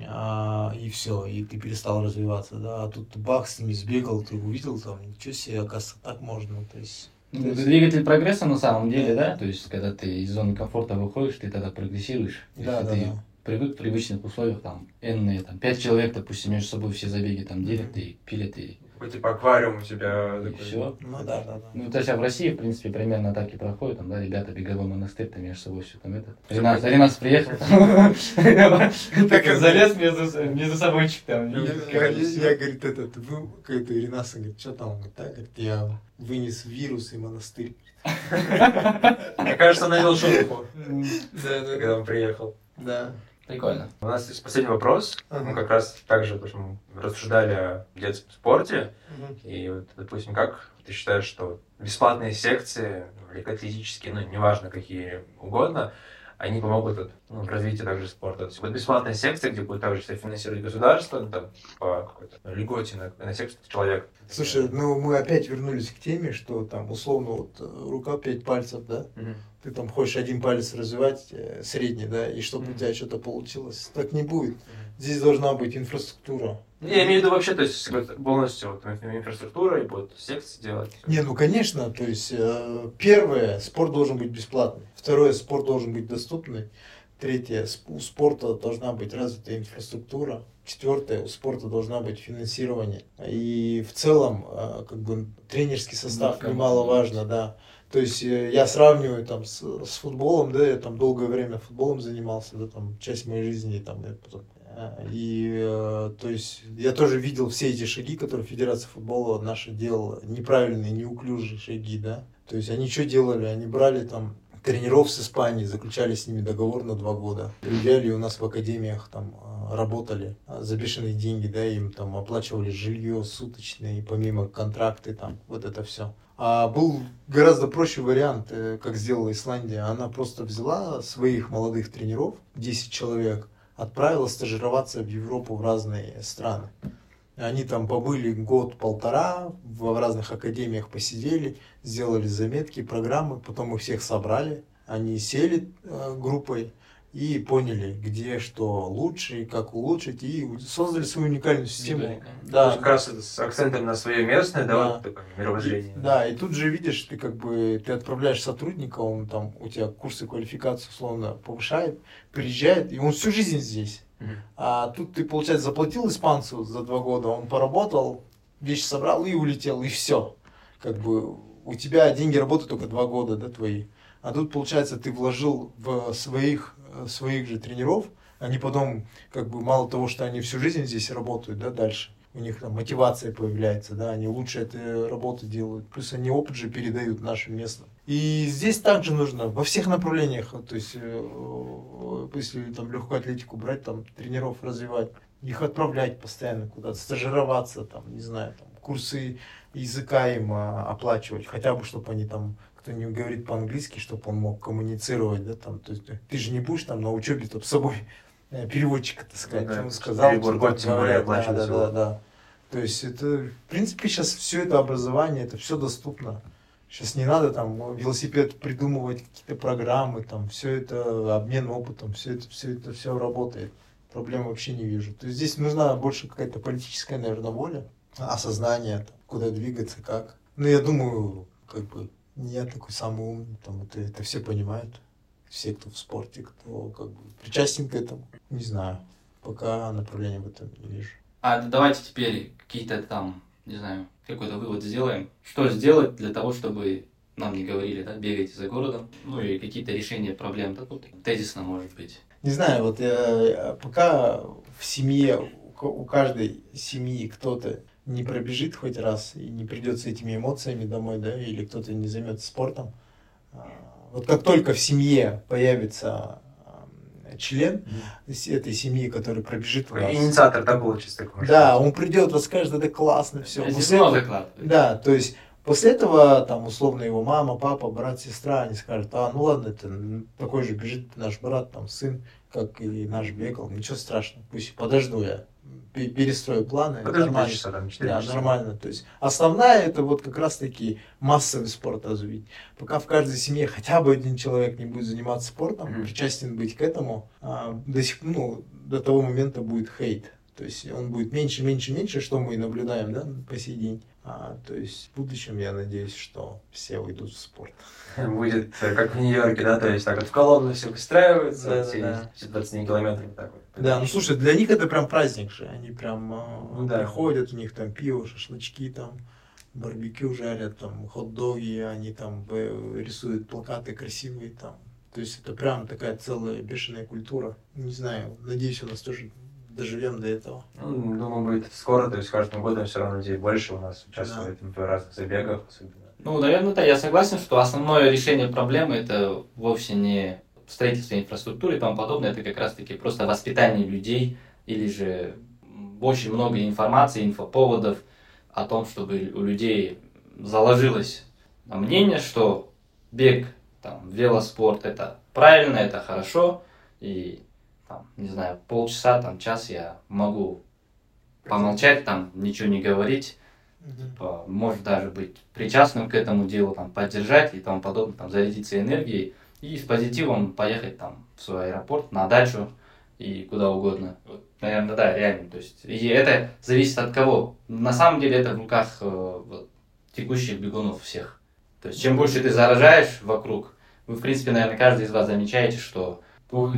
а, и все, и ты перестал развиваться, да, а тут ты бах, с ними сбегал, ты увидел, там, ничего себе, оказывается, так можно, то есть... Ну, то есть- двигатель прогресса на самом деле, да? То есть, когда ты из зоны комфорта выходишь, ты тогда прогрессируешь. Да, да, ты да. привык в привычных условиях, там, энные, там, пять человек, допустим, между собой все забеги там делят Мгм. и пилят, и, Такой, типа аквариум у тебя и такой. все. Ну, да, да, да. Ну, то есть, а в России, в принципе, примерно так и проходит, там, да, ребята, беговой монастырь, там, между собой все там, этот. Ренас, понятно. Ренас приехал, [LAUGHS] так и залез между, собойчик там. Я, говорит, этот, вы, какой-то Иринаса, говорит, что там, так, говорит, я вынес вирус и монастырь. [LAUGHS] Мне кажется, навел шутку, Да, когда он приехал. Да. Прикольно. У нас есть последний вопрос. Ага. Мы как раз так же, потому что мы рассуждали о детском спорте. И вот, допустим, как ты считаешь, что бесплатные секции, ну, легкоатлетические, ну, неважно какие угодно, они помогут вот, ну, в развитии также спорта. То есть вот бесплатная секция, где будет также себя финансировать государство, ну, там, по какой-то льготе на, на секцию человек. Слушай, ну мы опять вернулись к теме, что там условно вот э, рука пять пальцев, да? Мгм. Ты там хочешь один палец развивать, э, средний, да, и чтобы у тебя что-то получилось. Так не будет. Здесь должна быть инфраструктура. Я имею в виду вообще, то есть полностью вот, ин- инфраструктура и будут секции делать. Не, ну конечно, то есть э, первое, спорт должен быть бесплатный. Второе, спорт должен быть доступный. Третье, у спорта должна быть развитая инфраструктура. Четвертое, у спорта должна быть финансирование. И в целом, как бы, тренерский состав ну, немаловажно, да. То есть э, я сравниваю там с, с футболом, да, я там долгое время футболом занимался, да, там часть моей жизни там, я потом а, и э, то есть я тоже видел все эти шаги, которые Федерация футбола наша делала, неправильные, неуклюжие шаги, да. То есть они что делали? Они брали там тренеров с Испании, заключали с ними договор на два года. Приезжали у нас в академиях, там а, работали а, за бешеные деньги, да, им там оплачивали жилье суточное, помимо контракты, там, вот это все. А был гораздо проще вариант, э, как сделала Исландия. Она просто взяла своих молодых тренеров, 10 человек, отправила стажироваться в Европу в разные страны. Они там побыли год-полтора, в разных академиях посидели, сделали заметки, программы, потом их всех собрали. Они сели э, группой и поняли, где что лучше, и как улучшить, и создали свою уникальную систему. Да, да. как раз с акцентом на свое местное, да, да вот такое мировоззрение. И, да, и тут же видишь, ты как бы ты отправляешь сотрудника, он там у тебя курсы квалификации условно повышает, приезжает, и он всю жизнь здесь. А тут ты, получается, заплатил испанцу за два года, он поработал, вещи собрал и улетел, и все. Как бы у тебя деньги работают только два года, да, твои. А тут, получается, ты вложил в своих Э, своих же тренеров, они потом, как бы, мало того, что они всю жизнь здесь работают, да, дальше, у них там мотивация появляется, да, они лучше эту работу делают, плюс они опыт же передают нашим местным. И здесь также нужно во всех направлениях, то есть, э, если там легкую атлетику брать, там тренеров развивать, их отправлять постоянно куда-то, стажироваться, там, не знаю, там, курсы языка им а, оплачивать, хотя бы, чтобы они там кто не говорит по-английски, чтобы он мог коммуницировать, да, там, то есть ты же не будешь там на учебе там, с собой э, переводчика, так сказать, ну, да, сказал, перебор, год, тем более да, да, да, да. То есть это, в принципе, сейчас все это образование, это все доступно. Сейчас не надо там велосипед придумывать какие-то программы, там все это обмен опытом, все это, все это все работает. Проблем вообще не вижу. То есть здесь нужна больше какая-то политическая, наверное, воля, осознание, там, куда двигаться, как. Ну, я думаю, как бы не я такой самый умный, там это, это все понимают. Все, кто в спорте, кто как бы причастен к этому. Не знаю. Пока направления в этом не вижу. А давайте теперь какие-то там, не знаю, какой-то вывод сделаем. Что сделать для того, чтобы нам не говорили, да, бегайте за городом, ну и какие-то решения проблем, да, тут тезисно может быть. Не знаю, вот я, пока в семье, у каждой семьи кто-то не пробежит хоть раз и не придет с этими эмоциями домой, да, или кто-то не займется спортом. А, вот как только в семье появится член этой семьи, который пробежит в. Инициатор, да, получится такой. Да, он придет, расскажет, это классно, все. После этого, да, то есть после этого, там, условно, его мама, папа, брат, сестра, они скажут, а, ну ладно, это такой же бежит наш брат, там, сын, как и наш бегал, ничего страшного, пусть подожду я перестрою планы. Подожди, нормально. Часа, там, да, часа. нормально. То есть основная это вот как раз таки массовый спорт развить. Пока в каждой семье хотя бы один человек не будет заниматься спортом, mm-hmm. причастен быть к этому, а, до сих ну, до того момента будет хейт. То есть он будет меньше, меньше, меньше, что мы и наблюдаем, да, по сей день. А, то есть в будущем я надеюсь, что все уйдут в спорт. [LAUGHS] Будет э, как в Нью-Йорке, да, то есть так вот в колонну все выстраиваются, да, все, да, да. 27 километров так вот. Да, ну слушай, для них это прям праздник же, они прям а, ну, да. приходят, у них там пиво, шашлычки там, барбекю жарят, там хот-доги, они там рисуют плакаты красивые там. То есть это прям такая целая бешеная культура. Не знаю, надеюсь, у нас тоже доживем до этого. Ну, думаю, будет скоро, то есть каждым годом все равно людей больше у нас участвует да. в разных забегах особенно. Ну, наверное, да, я согласен, что основное решение проблемы это вовсе не строительство инфраструктуры и тому подобное, это как раз-таки просто воспитание людей или же очень много информации, инфоповодов о том, чтобы у людей заложилось мнение, что бег, там, велоспорт это правильно, это хорошо, и там, не знаю, полчаса, там, час я могу помолчать, там, ничего не говорить, типа, может даже быть причастным к этому делу, там, поддержать и тому подобное, там, зарядиться энергией и с позитивом поехать там в свой аэропорт, на дачу и куда угодно. Вот, наверное, да, реально. То есть, и это зависит от кого. На самом деле это в руках э, вот, текущих бегунов всех. То есть, чем больше ты заражаешь вокруг, вы, в принципе, наверное, каждый из вас замечаете, что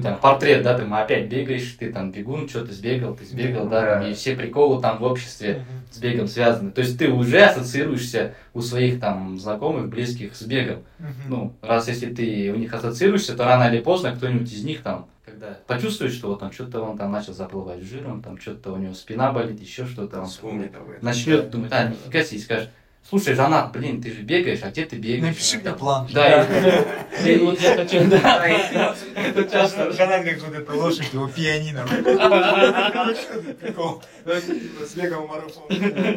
там портрет, да, ты опять бегаешь, ты там бегун, что ты сбегал, ты сбегал, да, там, Да. и все приколы там в обществе с бегом связаны. То есть ты уже ассоциируешься у своих там знакомых, близких с бегом. Ну, раз если ты у них ассоциируешься, то рано или поздно кто-нибудь из них там, когда почувствует, что вот там что-то он там начал заплывать жиром, там что-то у него спина болит, еще что-то он Вспомни об этом. начнет думать, а, нифига себе, и скажешь, слушай, Жанат, блин, ты же бегаешь, а где ты бегаешь? Напиши мне план. Да, и- вот я хочу, да, [LAUGHS] это часто. Жанат как вот эта лошадь, его пианино. Прикол. С бегом марафон.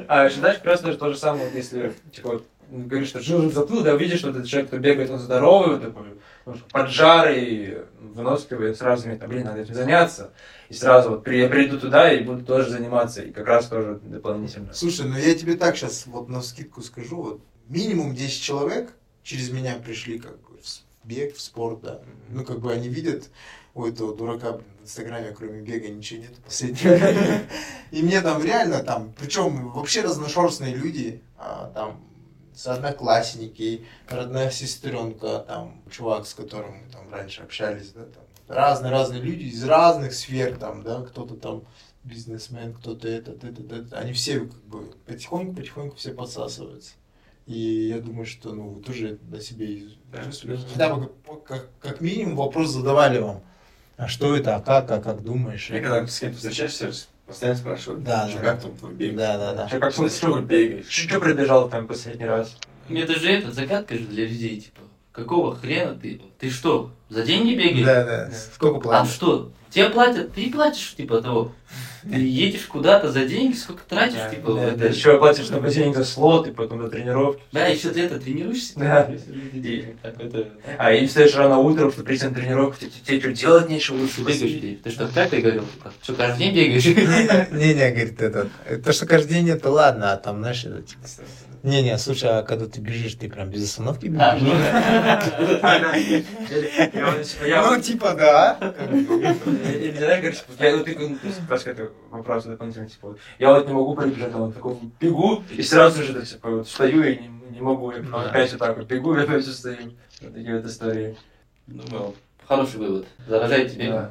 А знаешь, просто то же самое, если типа вот, говоришь, что жир заплыл, да, видишь, что этот человек, кто бегает, он здоровый, вот такой, ну, поджарый, выносливый, сразу мне блин, надо этим заняться. И сразу вот я приду туда и буду тоже заниматься, и как раз тоже дополнительно. Слушай, ну я тебе так сейчас вот на скидку скажу, вот минимум 10 человек через меня пришли как бы в бег, в спорт, да. Ну как бы они видят у этого дурака, блин, в инстаграме кроме бега ничего нет время. [LAUGHS] И мне там реально там, причем вообще разношерстные люди, а, там одноклассники, родная сестренка, там чувак, с которым мы там раньше общались, да, там разные-разные люди из разных сфер, там, да, кто-то там бизнесмен, кто-то этот, этот, этот, они все как бы потихоньку-потихоньку все подсасываются. И я думаю, что ну, вы тоже на себе и Да. чувствуете. Хотя бы как, как, минимум вопрос задавали вам. А что это, а как, а как думаешь? Я когда с кем-то встречаешься, постоянно спрашивают, Да, «Что, да. как там твой бег? Да, да, да. Что, как Что, сих пор бегаешь? Что пробежал там последний раз? Мне даже это загадка же для людей, типа, какого хрена ты, ты что, за деньги бегаешь? Да, да. Сколько А платишь? что, тебе платят, ты платишь, типа, того, [LAUGHS] ты едешь куда-то за деньги, сколько тратишь, Да, типа, да, это- да, еще платишь на денег за слот, и потом на тренировки. Да, еще ты это тренируешься? Да. Так это- А и встаешь рано утром, что прийти на тренировку, тебе, тебе что, делать нечего лучше Ты бегаешь, ты, ты что, как ты говорил? Что, каждый день бегаешь? [LAUGHS] Не-не, говорит, это, то, что каждый день это ладно, а там, знаешь, это типа... Не-не, слушай, а когда ты бежишь, ты прям без остановки А, бежишь? Я вот, типа, Ну, типа, да. Знаешь, говоришь, типа, я, ну, ты, ну, раз это вопрос дополнительный, типа, вот, я вот не могу пробежать, а вот такой бегу, и сразу же, типа, вот, встаю и не, могу, и опять вот так вот бегу, [LAUGHS] и опять встаю. Вот такие вот истории. Думаю, хороший вывод. Заражайте бегом. Да.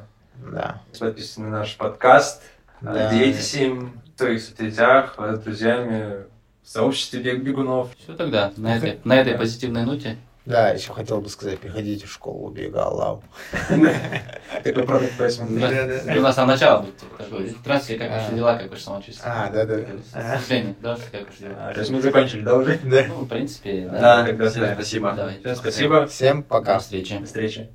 Да. Подписывайтесь на наш подкаст, Да. делитесь им в своих соцсетях, с друзьями, в сообществе бег- бегунов. Все тогда, на этой, на этой позитивной ноте. Да, еще хотел бы сказать, приходите в школу бега Аллау. [LAUGHS] Такой продукт placement. Да. У нас там начало будет типа. Здравствуйте, как ваши А. дела, как ваше самочувствие? А, да, да. Ага. Женя, здравствуйте, как ваши дела? А, То есть мы закончили, да, уже? Да. Ну, в принципе, да. Да, тогда да. спасибо. Всем спасибо. Всем До пока. встречи. До встречи.